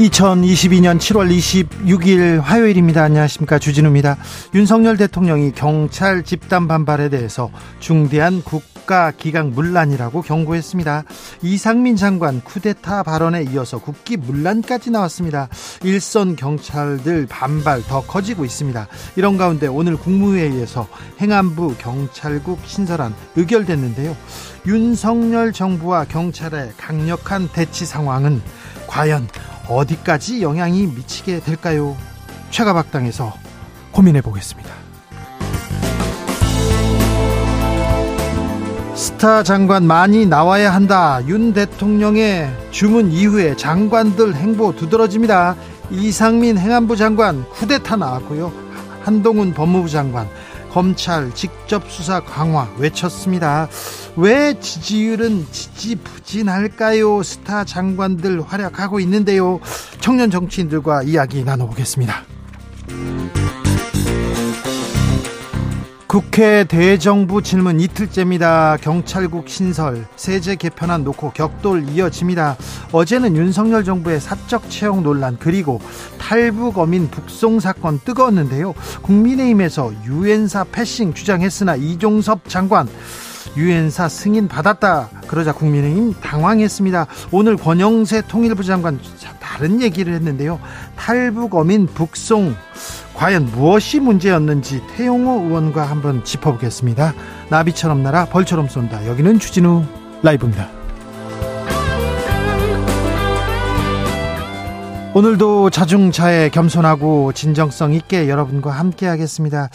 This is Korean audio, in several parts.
2022년 7월 26일 화요일입니다. 안녕하십니까. 주진우입니다. 윤석열 대통령이 경찰 집단 반발에 대해서 중대한 국가 기강 문란이라고 경고했습니다. 이상민 장관 쿠데타 발언에 이어서 국기 문란까지 나왔습니다. 일선 경찰들 반발 더 커지고 있습니다. 이런 가운데 오늘 국무회의에서 행안부 경찰국 신설안 의결됐는데요. 윤석열 정부와 경찰의 강력한 대치 상황은 과연 어디까지 영향이 미치게 될까요? 최가박당에서 고민해 보겠습니다. 스타 장관 많이 나와야 한다. 윤 대통령의 주문 이후에 장관들 행보 두드러집니다. 이상민 행안부 장관 쿠데타 나왔고요. 한동훈 법무부 장관 검찰 직접 수사 강화 외쳤습니다. 왜 지지율은 지지부진할까요? 스타 장관들 활약하고 있는데요. 청년 정치인들과 이야기 나눠보겠습니다. 국회 대정부 질문 이틀째입니다. 경찰국 신설, 세제 개편안 놓고 격돌 이어집니다. 어제는 윤석열 정부의 사적 채용 논란 그리고 탈북 어민 북송 사건 뜨거웠는데요. 국민의힘에서 유엔사 패싱 주장했으나 이종섭 장관 유엔사 승인 받았다. 그러자 국민의힘 당황했습니다. 오늘 권영세 통일부 장관 다른 얘기를 했는데요. 탈북 어민 북송 과연 무엇이 문제였는지 태용호 의원과 한번 짚어보겠습니다. 나비처럼 날아 벌처럼 쏜다. 여기는 주진우 라이브입니다. 오늘도 자중차에 겸손하고 진정성 있게 여러분과 함께 하겠습니다.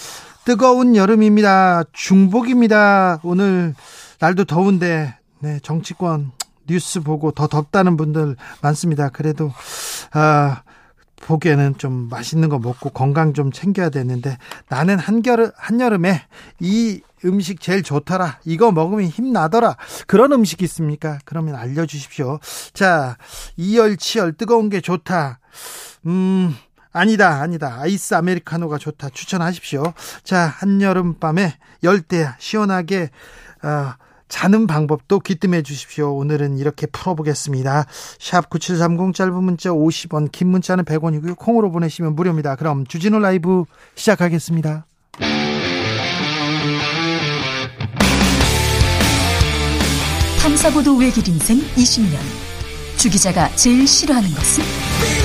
뜨거운 여름입니다. 중복입니다. 오늘 날도 더운데 네, 정치권 뉴스 보고 더 덥다는 분들 많습니다. 그래도 아 보기에는 좀 맛있는 거 먹고 건강 좀 챙겨야 되는데 나는 한겨울 한여름에 이 음식 제일 좋더라. 이거 먹으면 힘 나더라. 그런 음식 있습니까? 그러면 알려 주십시오. 자, 이열치열 뜨거운 게 좋다. 음, 아니다, 아니다. 아이스 아메리카노가 좋다. 추천하십시오. 자, 한여름 밤에 열대 시원하게 어, 자는 방법도 귀뜸해 주십시오. 오늘은 이렇게 풀어보겠습니다. 샵 9730 짧은 문자 50원, 긴 문자는 100원이고요. 콩으로 보내시면 무료입니다. 그럼 주진우 라이브 시작하겠습니다. 탐사보도 외길 인생 20년. 주 기자가 제일 싫어하는 것은?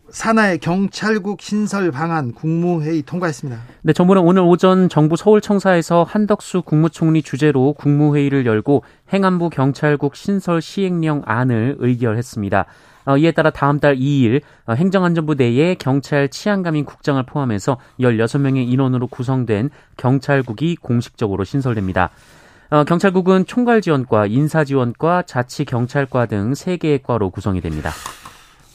산하의 경찰국 신설 방안 국무회의 통과했습니다. 네, 정부는 오늘 오전 정부 서울청사에서 한덕수 국무총리 주재로 국무회의를 열고 행안부 경찰국 신설 시행령 안을 의결했습니다. 어, 이에 따라 다음 달 2일 어, 행정안전부 내에 경찰 치안감인 국장을 포함해서 16명의 인원으로 구성된 경찰국이 공식적으로 신설됩니다. 어, 경찰국은 총괄지원과, 인사지원과, 자치경찰과 등 3개의 과로 구성이 됩니다.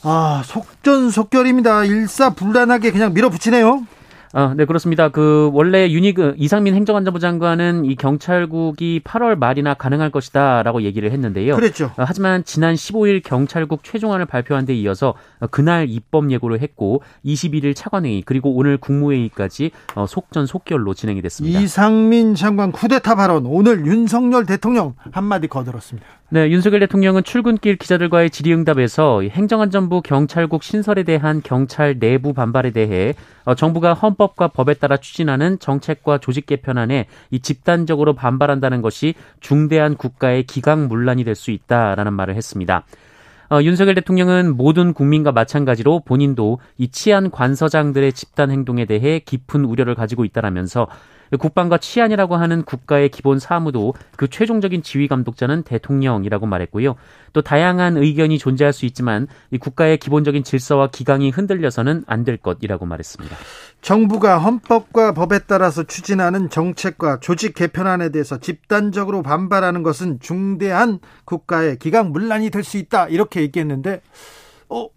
아, 속전속결입니다. 일사불란하게 그냥 밀어붙이네요. 아, 네, 그렇습니다. 그, 원래 유니그 이상민 행정안전부 장관은 이 경찰국이 8월 말이나 가능할 것이다 라고 얘기를 했는데요. 그랬죠. 어, 하지만 지난 15일 경찰국 최종안을 발표한 데 이어서 어, 그날 입법 예고를 했고 21일 차관회의 그리고 오늘 국무회의까지 어, 속전속결로 진행이 됐습니다. 이상민 장관 쿠데타 발언 오늘 윤석열 대통령 한마디 거들었습니다. 네, 윤석열 대통령은 출근길 기자들과의 질의응답에서 행정안전부 경찰국 신설에 대한 경찰 내부 반발에 대해 어, 정부가 헌법과 법에 따라 추진하는 정책과 조직 개편안에 이 집단적으로 반발한다는 것이 중대한 국가의 기강문란이 될 수 있다라는 말을 했습니다. 어, 윤석열 대통령은 모든 국민과 마찬가지로 본인도 이 치안 관서장들의 집단 행동에 대해 깊은 우려를 가지고 있다라면서 국방과 치안이라고 하는 국가의 기본 사무도 그 최종적인 지휘 감독자는 대통령이라고 말했고요. 또 다양한 의견이 존재할 수 있지만 이 국가의 기본적인 질서와 기강이 흔들려서는 안 될 것이라고 말했습니다. 정부가 헌법과 법에 따라서 추진하는 정책과 조직 개편안에 대해서 집단적으로 반발하는 것은 중대한 국가의 기강 문란이 될 수 있다 이렇게 얘기했는데 어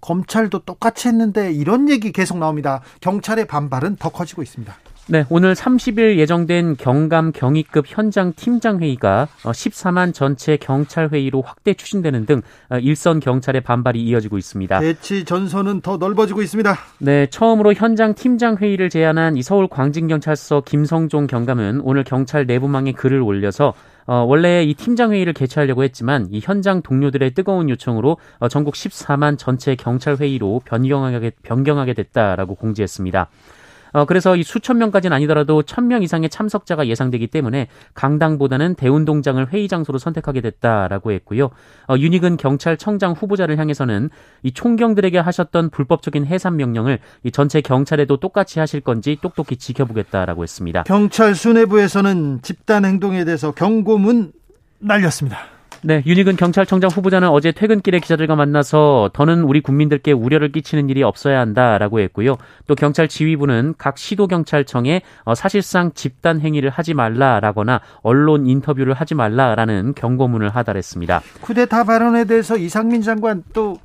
검찰도 똑같이 했는데 이런 얘기 계속 나옵니다. 경찰의 반발은 더 커지고 있습니다. 네, 오늘 30일 예정된 경감 경위급 현장 팀장 회의가 14만 어, 전체 경찰 회의로 확대 추진되는 등 어, 일선 경찰의 반발이 이어지고 있습니다. 대치 전선은 더 넓어지고 있습니다. 네, 처음으로 현장 팀장 회의를 제안한 이 서울 광진경찰서 김성종 경감은 오늘 경찰 내부망에 글을 올려서 어, 원래 이 팀장 회의를 개최하려고 했지만 이 현장 동료들의 뜨거운 요청으로 어, 전국 14만 전체 경찰 회의로 변경하게 변경하게 됐다라고 공지했습니다. 어, 그래서 이 수천 명까지는 아니더라도 천 명 이상의 참석자가 예상되기 때문에 강당보다는 대운동장을 회의 장소로 선택하게 됐다라고 했고요. 어, 윤익은 경찰청장 후보자를 향해서는 이 총경들에게 하셨던 불법적인 해산 명령을 이 전체 경찰에도 똑같이 하실 건지 똑똑히 지켜보겠다라고 했습니다. 경찰 수뇌부에서는 집단 행동에 대해서 경고문 날렸습니다. 네, 윤희근 경찰청장 후보자는 어제 퇴근길에 기자들과 만나서 더는 우리 국민들께 우려를 끼치는 일이 없어야 한다라고 했고요. 또 경찰 지휘부는 각 시도 경찰청에 어, 사실상 집단 행위를 하지 말라라거나 언론 인터뷰를 하지 말라라는 경고문을 하달했습니다. 쿠데타 발언에 대해서 이상민 장관 또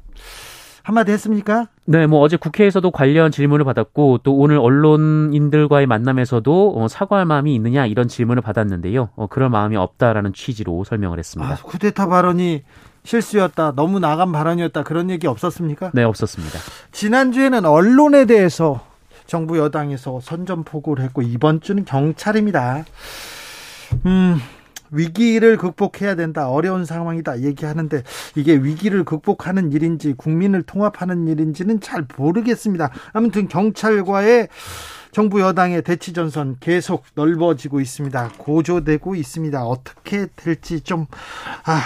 한마디 했습니까? 네, 뭐 어제 국회에서도 관련 질문을 받았고 또 오늘 언론인들과의 만남에서도 어, 사과할 마음이 있느냐 이런 질문을 받았는데요. 어, 그럴 마음이 없다라는 취지로 설명을 했습니다. 아, 쿠데타 발언이 실수였다, 너무 나간 발언이었다 그런 얘기 없었습니까? 네, 없었습니다. 지난주에는 언론에 대해서 정부 여당에서 선전포고를 했고 이번 주는 경찰입니다. 음, 위기를 극복해야 된다. 어려운 상황이다. 얘기하는데 이게 위기를 극복하는 일인지 국민을 통합하는 일인지는 잘 모르겠습니다. 아무튼 경찰과의 정부 여당의 대치 전선 계속 넓어지고 있습니다. 고조되고 있습니다. 어떻게 될지 좀 아,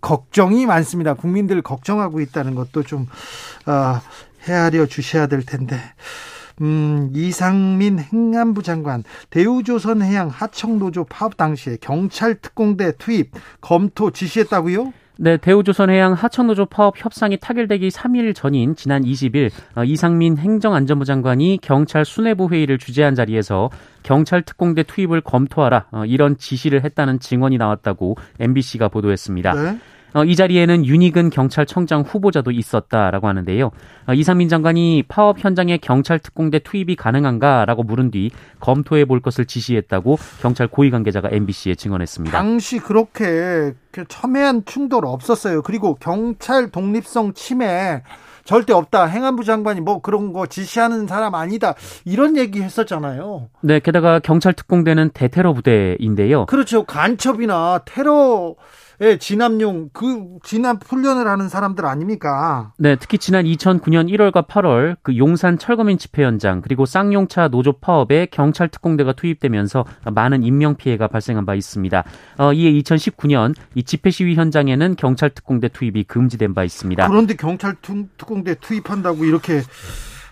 걱정이 많습니다. 국민들 걱정하고 있다는 것도 좀 아, 헤아려 주셔야 될 텐데. 음, 이상민 행안부 장관 대우조선해양 하청노조 파업 당시에 경찰 특공대 투입 검토 지시했다고요? 네, 대우조선해양 하청노조 파업 협상이 타결되기 3일 전인 지난 20일 어, 이상민 행정안전부 장관이 경찰 수뇌부 회의를 주재한 자리에서 경찰 특공대 투입을 검토하라 어, 이런 지시를 했다는 증언이 나왔다고 MBC가 보도했습니다. 네? 어, 이 자리에는 윤희근 경찰청장 후보자도 있었다라고 하는데요. 어, 이상민 장관이 파업 현장에 경찰 특공대 투입이 가능한가라고 물은 뒤 검토해 볼 것을 지시했다고 경찰 고위 관계자가 MBC에 증언했습니다. 당시 그렇게 첨예한 충돌 없었어요. 그리고 경찰 독립성 침해 절대 없다. 행안부 장관이 뭐 그런 거 지시하는 사람 아니다. 이런 얘기 했었잖아요. 네, 게다가 경찰 특공대는 대테러 부대인데요. 그렇죠. 간첩이나 테러 예, 진압용 그 진압 훈련을 하는 사람들 아닙니까? 네, 특히 지난 2009년 1월과 8월 그 용산 철거민 집회 현장 그리고 쌍용차 노조 파업에 경찰 특공대가 투입되면서 많은 인명 피해가 발생한 바 있습니다. 어, 이에 2019년 이 집회 시위 현장에는 경찰 특공대 투입이 금지된 바 있습니다. 그런데 경찰 특공대 투입한다고 이렇게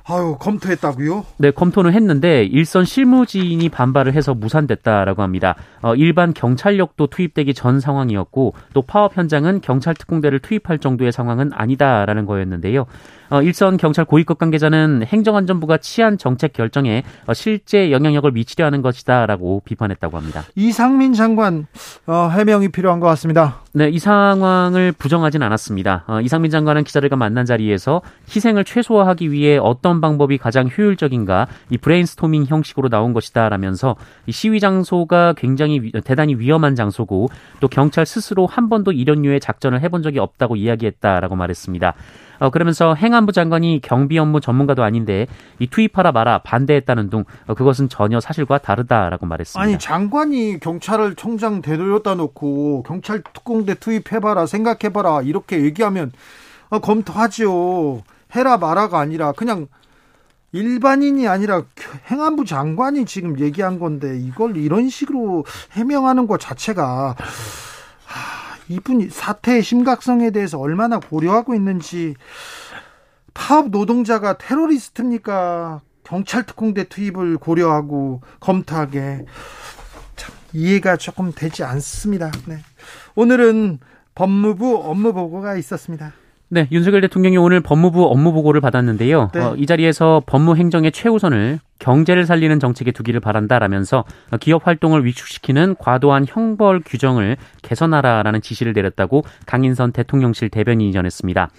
아유, 검토했다고요? 네, 검토는 했는데 일선 실무진이 반발을 해서 무산됐다라고 합니다. 어, 일반 경찰력도 투입되기 전 상황이었고 또 파업 현장은 경찰 특공대를 투입할 정도의 상황은 아니다라는 거였는데요. 어, 일선 경찰 고위급 관계자는 행정안전부가 치안 정책 결정에 어, 실제 영향력을 미치려 하는 것이다라고 비판했다고 합니다. 이상민 장관 어, 해명이 필요한 것 같습니다. 네, 이 상황을 부정하진 않았습니다. 어, 이상민 장관은 기자들과 만난 자리에서 희생을 최소화하기 위해 어떤 방법이 가장 효율적인가 이 브레인스토밍 형식으로 나온 것이다라면서 이 시위 장소가 굉장히 대단히 위험한 장소고 또 경찰 스스로 한 번도 이런 류의 작전을 해본 적이 없다고 이야기했다라고 말했습니다. 어, 그러면서 행안부 장관이 경비 업무 전문가도 아닌데 이 투입하라 마라 반대했다는 등 어, 그것은 전혀 사실과 다르다라고 말했습니다. 아니 장관이 경찰을 총장 되돌렸다 놓고 경찰 특공대 투입해봐라 생각해봐라 이렇게 얘기하면 어, 검토하지요. 해라 마라가 아니라 그냥 일반인이 아니라 행안부 장관이 지금 얘기한 건데 이걸 이런 식으로 해명하는 것 자체가 이분이 사태의 심각성에 대해서 얼마나 고려하고 있는지 파업 노동자가 테러리스트입니까? 경찰 특공대 투입을 고려하고 검토하게 참 이해가 조금 되지 않습니다. 네. 오늘은 법무부 업무 보고가 있었습니다. 네, 윤석열 대통령이 오늘 법무부 업무 보고를 받았는데요. 네. 어, 이 자리에서 법무 행정의 최우선을 경제를 살리는 정책에 두기를 바란다라면서 기업 활동을 위축시키는 과도한 형벌 규정을 개선하라라는 지시를 내렸다고 강인선 대통령실 대변인이 전했습니다.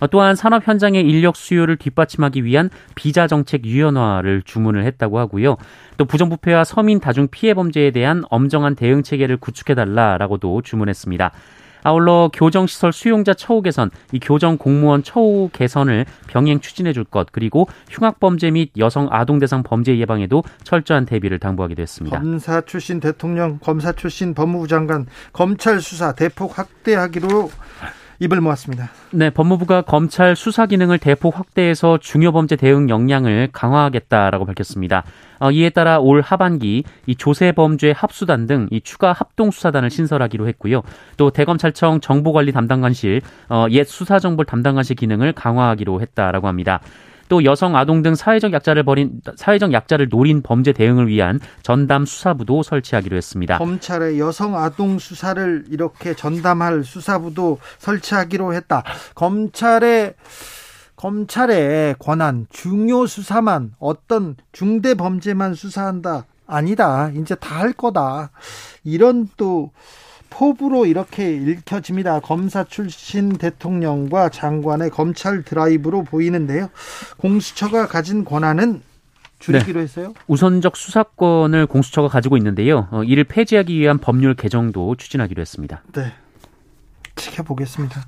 어, 또한 산업 현장의 인력 수요를 뒷받침하기 위한 비자 정책 유연화를 주문을 했다고 하고요. 또 부정부패와 서민 다중 피해 범죄에 대한 엄정한 대응 체계를 구축해 달라라고도 주문했습니다. 아울러 교정시설 수용자 처우 개선, 이 교정 공무원 처우 개선을 병행 추진해 줄 것, 그리고 흉악범죄 및 여성 아동 대상 범죄 예방에도 철저한 대비를 당부하기도 했습니다. 검사 출신 대통령, 검사 출신 법무부 장관, 검찰 수사 대폭 확대하기로 입을 모았습니다. 네, 법무부가 검찰 수사 기능을 대폭 확대해서 중요 범죄 대응 역량을 강화하겠다라고 밝혔습니다. 어, 이에 따라 올 하반기 이 조세 범죄 합수단 등 이 추가 합동 수사단을 신설하기로 했고요. 또 대검찰청 정보관리 담당관실 어, 옛 수사정보 담당관실 기능을 강화하기로 했다라고 합니다. 또 여성 아동 등 사회적 약자를 벌인 사회적 약자를 노린 범죄 대응을 위한 전담 수사부도 설치하기로 했습니다. 검찰의 여성 아동 수사를 이렇게 전담할 수사부도 설치하기로 했다. 검찰의 검찰의 권한 중요 수사만 어떤 중대 범죄만 수사한다. 아니다. 이제 다 할 거다. 이런 또 포부로 이렇게 읽혀집니다. 검사 출신 대통령과 장관의 검찰 드라이브로 보이는데요. 공수처가 가진 권한은 줄이기로 네. 했어요? 우선적 수사권을 공수처가 가지고 있는데요. 어, 이를 폐지하기 위한 법률 개정도 추진하기로 했습니다. 네. 지켜보겠습니다.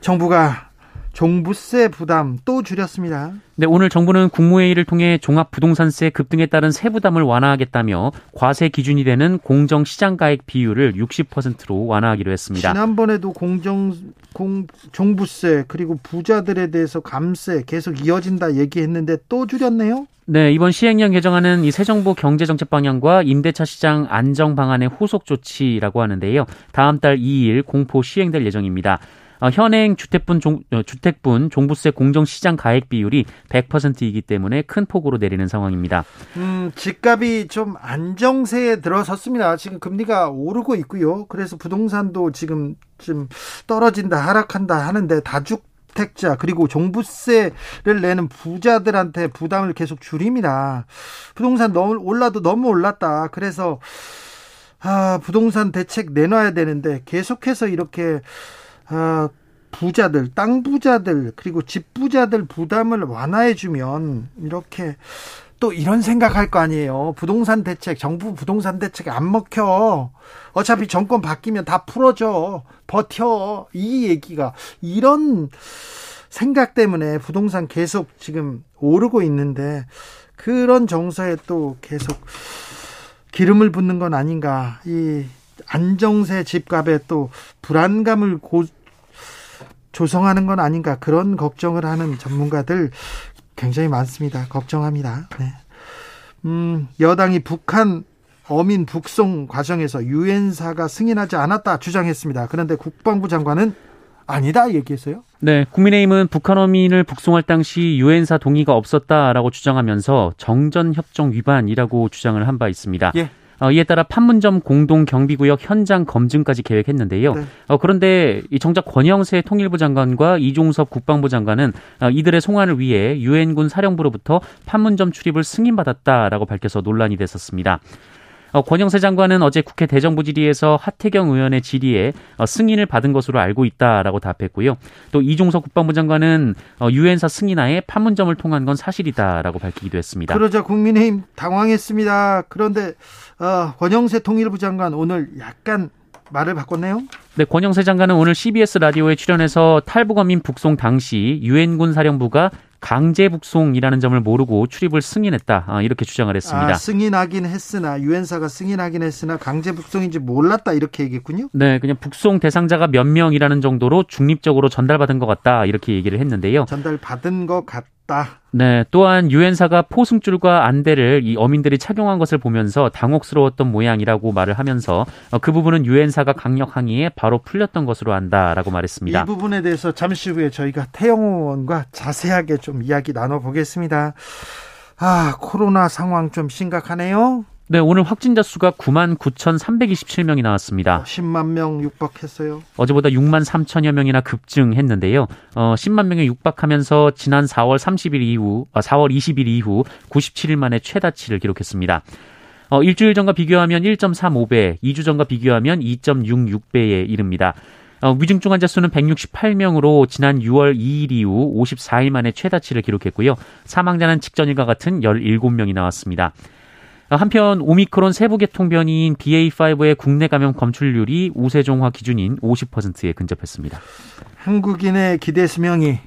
정부가 종부세 부담 또 줄였습니다. 네, 오늘 정부는 국무회의를 통해 종합부동산세 급등에 따른 세부담을 완화하겠다며 과세 기준이 되는 공정 시장가액 비율을 60%로 완화하기로 했습니다. 지난번에도 공정 공 종부세 그리고 부자들에 대해서 감세 계속 이어진다 얘기했는데 또 줄였네요. 네, 이번 시행령 개정안은 이 새 정부 경제 정책 방향과 임대차 시장 안정 방안의 후속 조치라고 하는데요. 다음 달 2일 공포 시행될 예정입니다. 어, 현행 주택분 종, 어, 주택분 종부세 공정시장 가액 비율이 100%이기 때문에 큰 폭으로 내리는 상황입니다. 음, 집값이 좀 안정세에 들어섰습니다. 지금 금리가 오르고 있고요. 그래서 부동산도 지금 좀 떨어진다, 하락한다 하는데 다죽 택자 그리고 종부세를 내는 부자들한테 부담을 계속 줄입니다. 부동산 너무 올라도 너무 올랐다. 그래서 아, 부동산 대책 내놔야 되는데 계속해서 이렇게 아, 부자들, 땅 부자들, 그리고 집 부자들 부담을 완화해주면 이렇게 또 이런 생각할 거 아니에요. 부동산 대책, 정부 부동산 대책 안 먹혀. 어차피 정권 바뀌면 다 풀어져. 버텨. 이 얘기가 이런 생각 때문에 부동산 계속 지금 오르고 있는데 그런 정서에 또 계속 기름을 붓는 건 아닌가. 이 안정세 집값에 또 불안감을 고, 조성하는 건 아닌가 그런 걱정을 하는 전문가들 굉장히 많습니다. 걱정합니다. 네. 음, 여당이 북한 어민 북송 과정에서 유엔사가 승인하지 않았다 주장했습니다. 그런데 국방부 장관은 아니다 얘기했어요. 네, 국민의힘은 북한 어민을 북송할 당시 유엔사 동의가 없었다라고 주장하면서 정전 협정 위반이라고 주장을 한 바 있습니다. 예. 어, 이에 따라 판문점 공동 경비구역 현장 검증까지 계획했는데요. 네. 어, 그런데 이 정작 권영세 통일부 장관과 이종섭 국방부 장관은 어, 이들의 송환을 위해 유엔군 사령부로부터 판문점 출입을 승인받았다라고 밝혀서 논란이 됐었습니다. 어, 권영세 장관은 어제 국회 대정부 질의에서 하태경 의원의 질의에 어, 승인을 받은 것으로 알고 있다라고 답했고요. 또 이종석 국방부 장관은 어, 유엔사 승인하에 판문점을 통한 건 사실이다라고 밝히기도 했습니다. 그러자 국민의힘 당황했습니다. 그런데 어, 권영세 통일부 장관 오늘 약간 말을 바꿨네요. 네, 권영세 장관은 오늘 CBS 라디오에 출연해서 탈북어민 북송 당시 유엔군 사령부가 강제 북송이라는 점을 모르고 출입을 승인했다 아, 이렇게 주장을 했습니다. 아, 승인하긴 했으나 유엔사가 승인하긴 했으나 강제 북송인지 몰랐다 이렇게 얘기했군요. 네, 그냥 북송 대상자가 몇 명이라는 정도로 중립적으로 전달받은 것 같다 이렇게 얘기를 했는데요. 전달받은 것 같다. 없다. 네, 또한 유엔사가 포승줄과 안대를 이 어민들이 착용한 것을 보면서 당혹스러웠던 모양이라고 말을 하면서 어, 그 부분은 유엔사가 강력 항의에 바로 풀렸던 것으로 안다라고 말했습니다. 이 부분에 대해서 잠시 후에 저희가 태영호 의원과 자세하게 좀 이야기 나눠보겠습니다. 아, 코로나 상황 좀 심각하네요. 네, 오늘 확진자 수가 9만 9,327명이 나왔습니다. 10만 어, 명 육박했어요. 어제보다 6만 3천여 명이나 급증했는데요. 어, 10만 명이 육박하면서 지난 4월 30일 이후, 아, 4월 20일 이후 97일 만에 최다치를 기록했습니다. 어, 일주일 전과 비교하면 1.35배, 2주 전과 비교하면 2.66배에 이릅니다. 어, 위중증 환자 수는 168명으로 지난 6월 2일 이후 54일 만에 최다치를 기록했고요. 사망자는 직전일과 같은 17명이 나왔습니다. 한편 오미크론 세부 계통 변이인 BA5의 국내 감염 검출률이 우세종화 기준인 50%에 근접했습니다. 한국인의 기대 수명이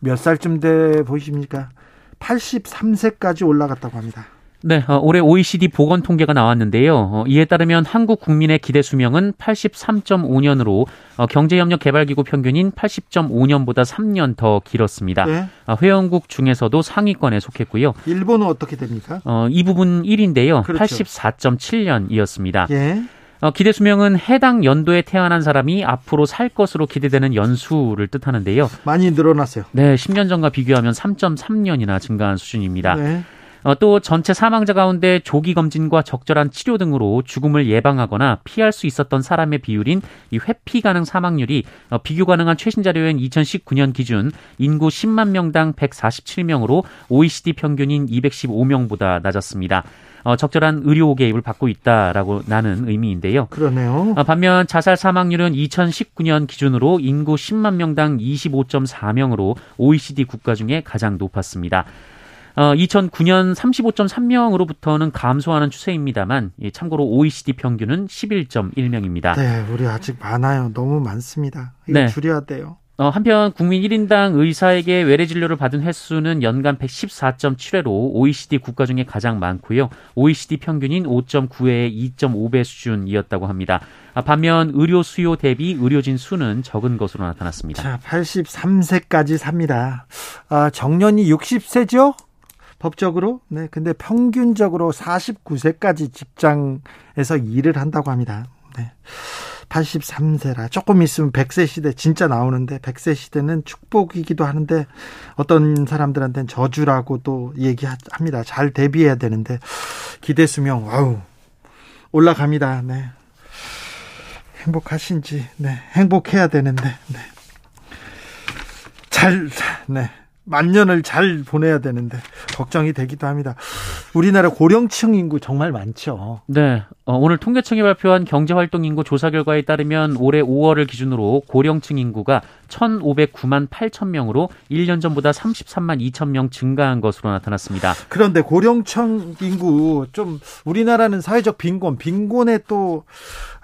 몇 살쯤 돼 보이십니까? 83세까지 올라갔다고 합니다. 네, 어, 올해 OECD 보건 통계가 나왔는데요. 어, 이에 따르면 한국 국민의 기대 수명은 83.5년으로 어, 경제협력개발기구 평균인 80.5년보다 3년 더 길었습니다. 네. 회원국 중에서도 상위권에 속했고요. 일본은 어떻게 됩니까? 이 부분 1인데요. 그렇죠. 84.7년이었습니다. 예. 기대 수명은 해당 연도에 태어난 사람이 앞으로 살 것으로 기대되는 연수를 뜻하는데요. 많이 늘어났어요. 네, 10년 전과 비교하면 3.3년이나 증가한 수준입니다. 네. 어, 또 전체 사망자 가운데 조기 검진과 적절한 치료 등으로 죽음을 예방하거나 피할 수 있었던 사람의 비율인 이 회피 가능 사망률이 어, 비교 가능한 최신 자료인 2019년 기준 인구 10만 명당 147명으로 OECD 평균인 215명보다 낮았습니다. 어, 적절한 의료 개입을 받고 있다라고 나는 의미인데요. 그러네요. 어, 반면 자살 사망률은 2019년 기준으로 인구 10만 명당 25.4명으로 OECD 국가 중에 가장 높았습니다. 어, 2009년 35.3명으로부터는 감소하는 추세입니다만 예, 참고로 OECD 평균은 11.1명입니다. 네, 우리 아직 많아요. 너무 많습니다. 네. 줄여야 돼요. 어, 한편 국민 1인당 의사에게 외래 진료를 받은 횟수는 연간 114.7회로 OECD 국가 중에 가장 많고요. OECD 평균인 5.9회에 2.5배 수준이었다고 합니다. 아, 반면 의료 수요 대비 의료진 수는 적은 것으로 나타났습니다. 자, 83세까지 삽니다. 아, 정년이 60세죠? 법적으로. 네. 근데 평균적으로 49세까지 직장에서 일을 한다고 합니다. 네. 83세라 조금 있으면 100세 시대 진짜 나오는데 100세 시대는 축복이기도 하는데 어떤 사람들한테는 저주라고 또 얘기합니다. 잘 대비해야 되는데 기대 수명 아우 올라갑니다. 네. 행복하신지 네. 행복해야 되는데 네. 잘 네. 만년을 잘 보내야 되는데 걱정이 되기도 합니다. 우리나라 고령층 인구 정말 많죠. 네. 어, 오늘 통계청이 발표한 경제활동 인구 조사 결과에 따르면 올해 5월을 기준으로 고령층 인구가 1,509만 8천 명으로 1년 전보다 33만 2천 명 증가한 것으로 나타났습니다. 그런데 고령층 인구 좀 우리나라는 사회적 빈곤, 빈곤에 또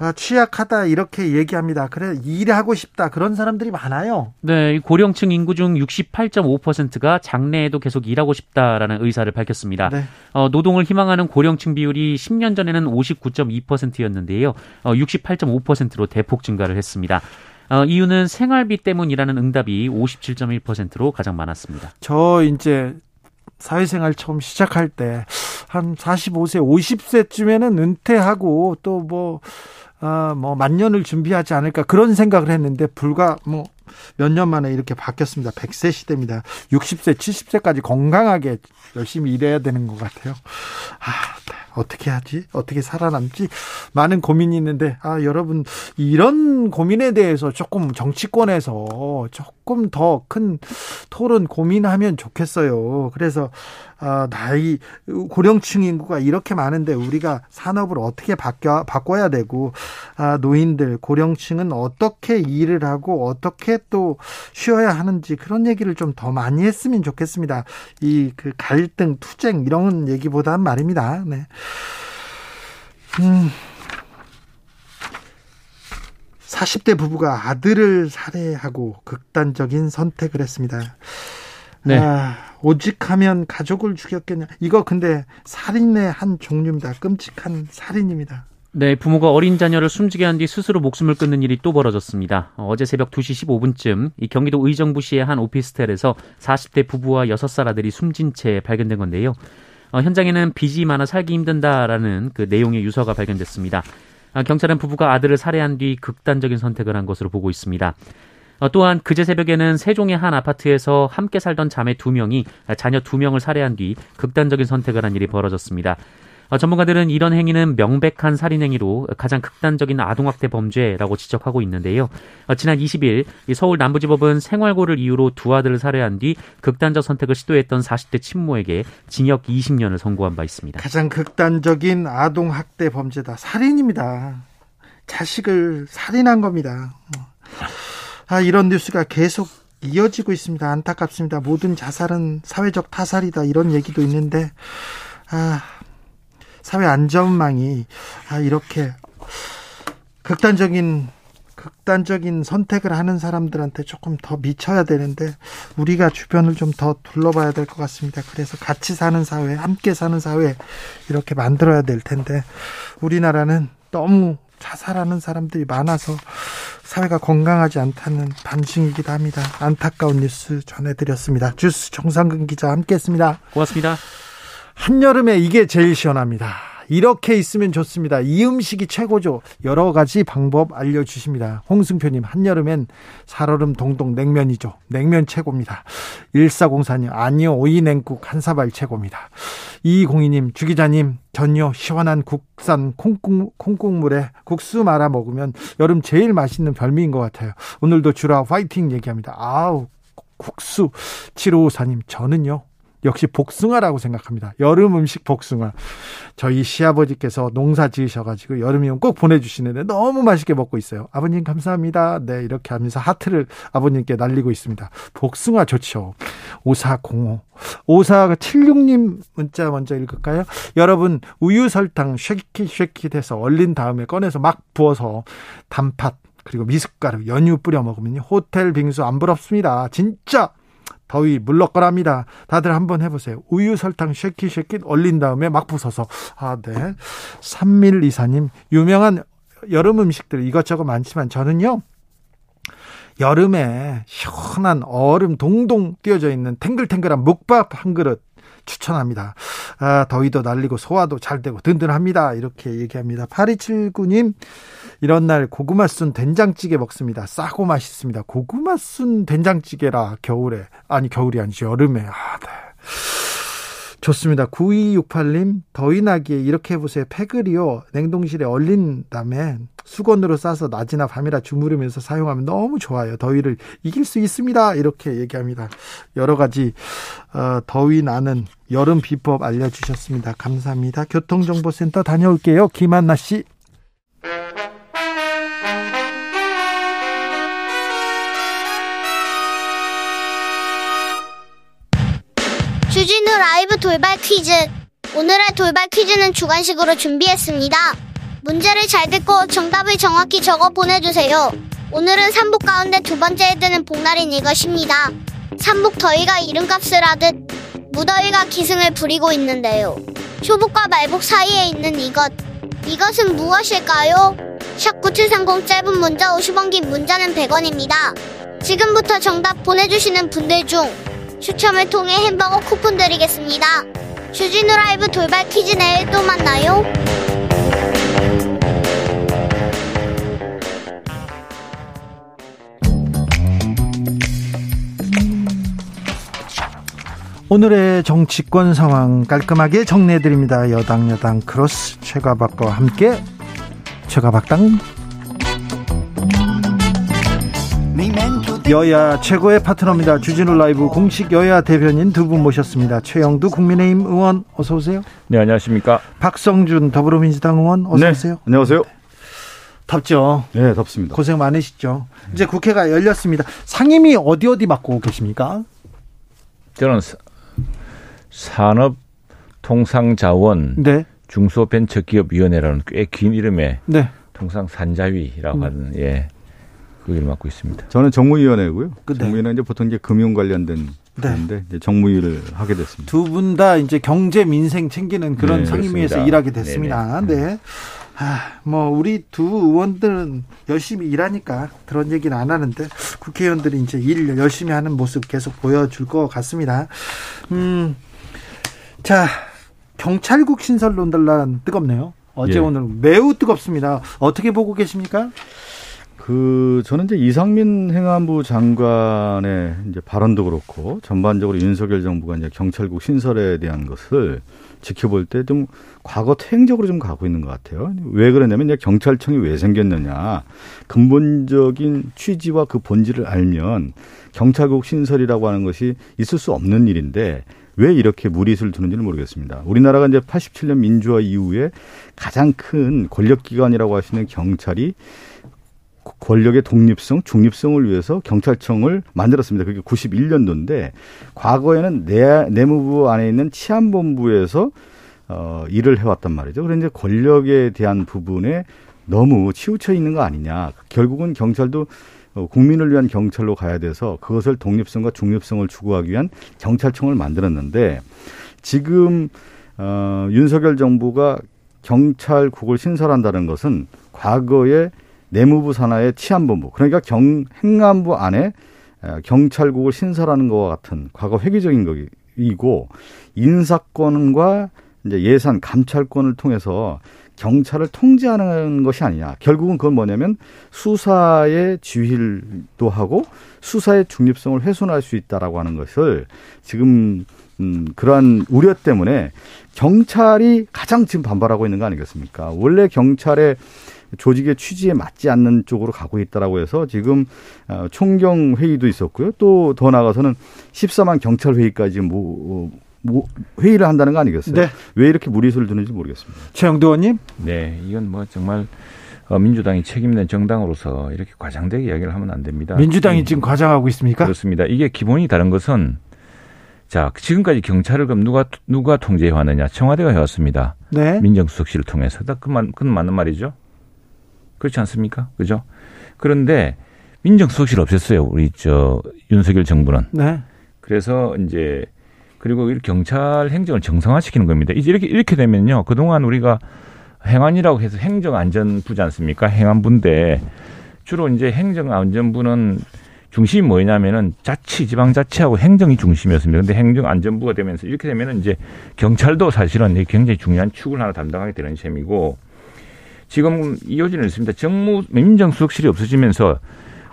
아, 취약하다 이렇게 얘기합니다. 그래 일하고 싶다 그런 사람들이 많아요. 네, 고령층 인구 중 68.5%가 장래에도 계속 일하고 싶다라는 의사를 밝혔습니다. 네. 어, 노동을 희망하는 고령층 비율이 10년 전에는 59.2%였는데요. 어, 68.5%로 대폭 증가를 했습니다. 어, 이유는 생활비 때문이라는 응답이 57.1%로 가장 많았습니다. 저 이제 사회생활 처음 시작할 때 한 45세, 50세쯤에는 은퇴하고 또 뭐, 아, 뭐, 만년을 준비하지 않을까 그런 생각을 했는데 불과 뭐 몇 년 만에 이렇게 바뀌었습니다. 100세 시대입니다. 60세, 70세까지 건강하게 열심히 일해야 되는 것 같아요. 아, 어떻게 하지? 어떻게 살아남지? 많은 고민이 있는데, 아, 여러분, 이런 고민에 대해서 조금 정치권에서 조금 더 큰 토론 고민하면 좋겠어요. 그래서, 아, 나이, 고령층 인구가 이렇게 많은데 우리가 산업을 어떻게 바뀌어, 바꿔야 되고, 아, 노인들, 고령층은 어떻게 일을 하고 어떻게 또 쉬어야 하는지 그런 얘기를 좀 더 많이 했으면 좋겠습니다. 이 그 갈등, 투쟁, 이런 얘기보다는 말입니다. 네. 음. 40대 부부가 아들을 살해하고 극단적인 선택을 했습니다. 네. 아, 오직 하면 가족을 죽였겠냐. 이거 근데 살인의 한 종류입니다. 끔찍한 살인입니다. 네, 부모가 어린 자녀를 숨지게 한 뒤 스스로 목숨을 끊는 일이 또 벌어졌습니다. 어제 새벽 2시 15분쯤 이 경기도 의정부시의 한 오피스텔에서 40대 부부와 6살 아들이 숨진 채 발견된 건데요. 어, 현장에는 빚이 많아 살기 힘든다라는 그 내용의 유서가 발견됐습니다. 어, 경찰은 부부가 아들을 살해한 뒤 극단적인 선택을 한 것으로 보고 있습니다. 어, 또한 그제 새벽에는 세종의 한 아파트에서 함께 살던 자매 두 명이 자녀 두 명을 살해한 뒤 극단적인 선택을 한 일이 벌어졌습니다. 어, 전문가들은 이런 행위는 명백한 살인 행위로 가장 극단적인 아동학대 범죄라고 지적하고 있는데요. 어, 지난 20일 서울 남부지법은 생활고를 이유로 두 아들을 살해한 뒤 극단적 선택을 시도했던 40대 친모에게 징역 20년을 선고한 바 있습니다. 가장 극단적인 아동학대 범죄다. 살인입니다. 자식을 살인한 겁니다. 아, 이런 뉴스가 계속 이어지고 있습니다. 안타깝습니다. 모든 자살은 사회적 타살이다. 이런 얘기도 있는데, 아, 사회 안전망이 아, 이렇게 극단적인 극단적인 선택을 하는 사람들한테 조금 더 미쳐야 되는데 우리가 주변을 좀 더 둘러봐야 될 것 같습니다. 그래서 같이 사는 사회, 함께 사는 사회 이렇게 만들어야 될 텐데 우리나라는 너무 자살하는 사람들이 많아서 사회가 건강하지 않다는 반증이기도 합니다. 안타까운 뉴스 전해드렸습니다. 주스 정상근 기자 함께했습니다. 고맙습니다. 한여름에 이게 제일 시원합니다. 이렇게 있으면 좋습니다. 이 음식이 최고죠. 여러 가지 방법 알려주십니다. 홍승표님, 한여름엔 살얼음 동동 냉면이죠. 냉면 최고입니다. 1404님, 아니요, 오이 냉국 한 사발 최고입니다. 2202님, 주기자님, 전요 시원한 국산 콩국, 콩국물에 국수 말아 먹으면 여름 제일 맛있는 별미인 것 같아요. 오늘도 주라 화이팅 얘기합니다. 아우, 국수. 7554님, 저는요, 역시 복숭아라고 생각합니다. 여름 음식 복숭아. 저희 시아버지께서 농사 지으셔가지고 여름이면 꼭 보내주시는데 너무 맛있게 먹고 있어요. 아버님 감사합니다. 네, 이렇게 하면서 하트를 아버님께 날리고 있습니다. 복숭아 좋죠. 5405. 5476님 문자 먼저 읽을까요? 여러분, 우유 설탕 쉐킷 쉐킷 해서 얼린 다음에 꺼내서 막 부어서 단팥, 그리고 미숫가루, 연유 뿌려 먹으면 호텔 빙수 안 부럽습니다. 진짜 더위 물러거랍니다. 다들 한번 해보세요. 우유, 설탕, 쉐킷, 쉐킷 얼린 다음에 막 부숴서. 아, 네. 3124님, 유명한 여름 음식들 이것저것 많지만 저는요, 여름에 시원한 얼음 동동 띄어져 있는 탱글탱글한 묵밥 한 그릇 추천합니다. 아, 더위도 날리고 소화도 잘 되고 든든합니다. 이렇게 얘기합니다. 8279님, 이런 날 고구마 순 된장찌개 먹습니다. 싸고 맛있습니다. 고구마 순 된장찌개라 겨울에 아니 겨울이 아니죠 여름에 아 네. 좋습니다. 9268님 더위 나기에 이렇게 해보세요. 패글이요 냉동실에 얼린 다음에 수건으로 싸서 낮이나 밤이나 주무르면서 사용하면 너무 좋아요. 더위를 이길 수 있습니다. 이렇게 얘기합니다. 여러 가지 어, 더위 나는 여름 비법 알려주셨습니다. 감사합니다. 교통정보센터 다녀올게요. 김한나 씨. 주진우 라이브 돌발 퀴즈. 오늘의 돌발 퀴즈는 주관식으로 준비했습니다. 문제를 잘 듣고 정답을 정확히 적어 보내주세요. 오늘은 삼복 가운데 두 번째에 드는 복날인 이것입니다. 삼복 더위가 이름값을 하듯 무더위가 기승을 부리고 있는데요. 초복과 말복 사이에 있는 이것. 이것은 무엇일까요? 샵9730 짧은 문자 50원 긴 문자는 100원입니다. 지금부터 정답 보내주시는 분들 중 추첨을 통해 햄버거 쿠폰 드리겠습니다. 주진우 라이브 돌발 퀴즈 내일 또 만나요. 오늘의 정치권 상황 깔끔하게 정리해드립니다. 여당 여당 크로스 최가박과 함께 최가박당 여야 최고의 파트너입니다. 주진우 라이브 공식 여야 대변인 두 분 모셨습니다. 최영두 국민의힘 의원 어서 오세요. 네 안녕하십니까. 박성준 더불어민주당 의원 어서 네, 오세요. 안녕하세요. 덥죠. 네 덥습니다. 고생 많으시죠. 이제 국회가 열렸습니다. 상임위 어디 어디 맡고 계십니까? 저는 사- 산업통상자원 네, 중소벤처기업위원회라는 꽤 긴 이름의 네. 통상산자위라고 음. 하는 예 그걸 맡고 있습니다. 저는 정무위원회고요. 그, 네. 정무위는 이제 보통 이제 금융 관련된 부분인데 이제 정무위를 하게 됐습니다. 두 분 다 이제 경제 민생 챙기는 그런 네, 상임위에서 그렇습니다. 일하게 됐습니다. 네. 아, 뭐 우리 두 의원들은 열심히 일하니까 그런 얘기는 안 하는데 국회의원들이 이제 일 열심히 하는 모습 계속 보여줄 것 같습니다. 음, 자 경찰국 신설 논란 뜨겁네요. 어제 예. 오늘 매우 뜨겁습니다. 어떻게 보고 계십니까? 그 저는 이제 이상민 행안부 장관의 이제 발언도 그렇고 전반적으로 윤석열 정부가 이제 경찰국 신설에 대한 것을 지켜볼 때 좀 과거 퇴행적으로 좀 가고 있는 것 같아요. 왜 그러냐면 이제 경찰청이 왜 생겼느냐 근본적인 취지와 그 본질을 알면 경찰국 신설이라고 하는 것이 있을 수 없는 일인데 왜 이렇게 무리수를 두는지는 모르겠습니다. 우리나라가 이제 87년 민주화 이후에 가장 큰 권력기관이라고 하시는 경찰이 권력의 독립성, 중립성을 위해서 경찰청을 만들었습니다. 그게 91년도인데 과거에는 내, 내무부 안에 있는 치안본부에서 어, 일을 해왔단 말이죠. 그런데 이제 권력에 대한 부분에 너무 치우쳐 있는 거 아니냐. 결국은 경찰도 어, 국민을 위한 경찰로 가야 돼서 그것을 독립성과 중립성을 추구하기 위한 경찰청을 만들었는데 지금 어, 윤석열 정부가 경찰국을 신설한다는 것은 과거에 내무부 산하의 치안본부 그러니까 경 행안부 안에 어, 경찰국을 신설하는 것과 같은 과거 획기적인 것이고 인사권과 이제 예산 감찰권을 통해서 경찰을 통제하는 것이 아니냐. 결국은 그건 뭐냐면 수사의 지휘도 하고 수사의 중립성을 훼손할 수 있다라고 하는 것을 지금 음, 그러한 우려 때문에 경찰이 가장 지금 반발하고 있는 거 아니겠습니까? 원래 경찰의 조직의 취지에 맞지 않는 쪽으로 가고 있다라고 해서 지금 어, 총경 회의도 있었고요. 또 더 나가서는 14만 경찰 회의까지 뭐, 뭐 회의를 한다는 거 아니겠어요? 네. 왜 이렇게 무리수를 두는지 모르겠습니다. 최영도 의원님. 네 이건 뭐 정말 어, 민주당이 책임있는 정당으로서 이렇게 과장되게 이야기를 하면 안 됩니다. 민주당이 음, 지금 과장하고 있습니까? 그렇습니다. 이게 기본이 다른 것은 자 지금까지 경찰을 그럼 누가 누가 통제해 왔느냐 청와대가 해왔습니다. 네. 민정수석실을 통해서. 다 그만, 그건 맞는 말이죠. 그렇지 않습니까? 그죠? 그런데 민정수석실 없앴어요. 우리 저 윤석열 정부는. 네. 그래서 이제 그리고 이 경찰 행정을 정상화시키는 겁니다. 이제 이렇게 이렇게 되면요. 그동안 우리가 행안이라고 해서 행정안전부지 않습니까? 행안부인데 주로 이제 행정안전부는 중심이 뭐냐면은 자치, 지방 자치하고 행정이 중심이었습니다. 근데 행정안전부가 되면서 이렇게 되면은 이제 경찰도 사실은 굉장히 중요한 축을 하나 담당하게 되는 셈이고 지금 이 요지는 있습니다. 정무 민정수석실이 없어지면서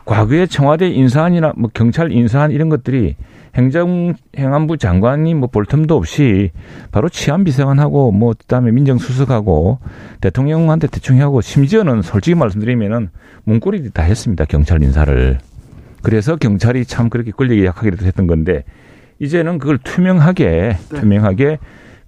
과거에 청와대 인사안이나 뭐 경찰 인사안 이런 것들이 행정 행안부 장관이 뭐 볼 틈도 없이 바로 치안 비서관하고 뭐 그다음에 민정수석하고 대통령한테 대충 하고 심지어는 솔직히 말씀드리면은 문고리 다 했습니다 경찰 인사를 그래서 경찰이 참 그렇게 권력이 약하게 됐던 건데 이제는 그걸 투명하게 네. 투명하게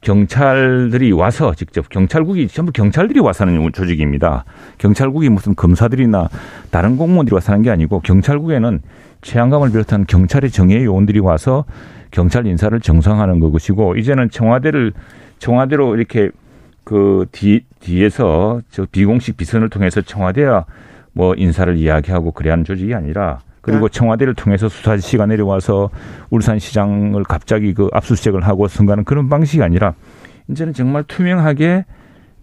경찰들이 와서 직접 경찰국이 전부 경찰들이 와서 하는 조직입니다. 경찰국이 무슨 검사들이나 다른 공무원들이 와서 하는 게 아니고 경찰국에는 최양감을 비롯한 경찰의 정예 요원들이 와서 경찰 인사를 정상화하는 것이고 이제는 청와대를 청와대로 이렇게 그 뒤, 뒤에서 저 비공식 비선을 통해서 청와대와 뭐 인사를 이야기하고 그래야 하는 조직이 아니라 그리고 네. 청와대를 통해서 수사지시가 내려와서 울산시장을 갑자기 그 압수수색을 하고 선가는 그런 방식이 아니라 이제는 정말 투명하게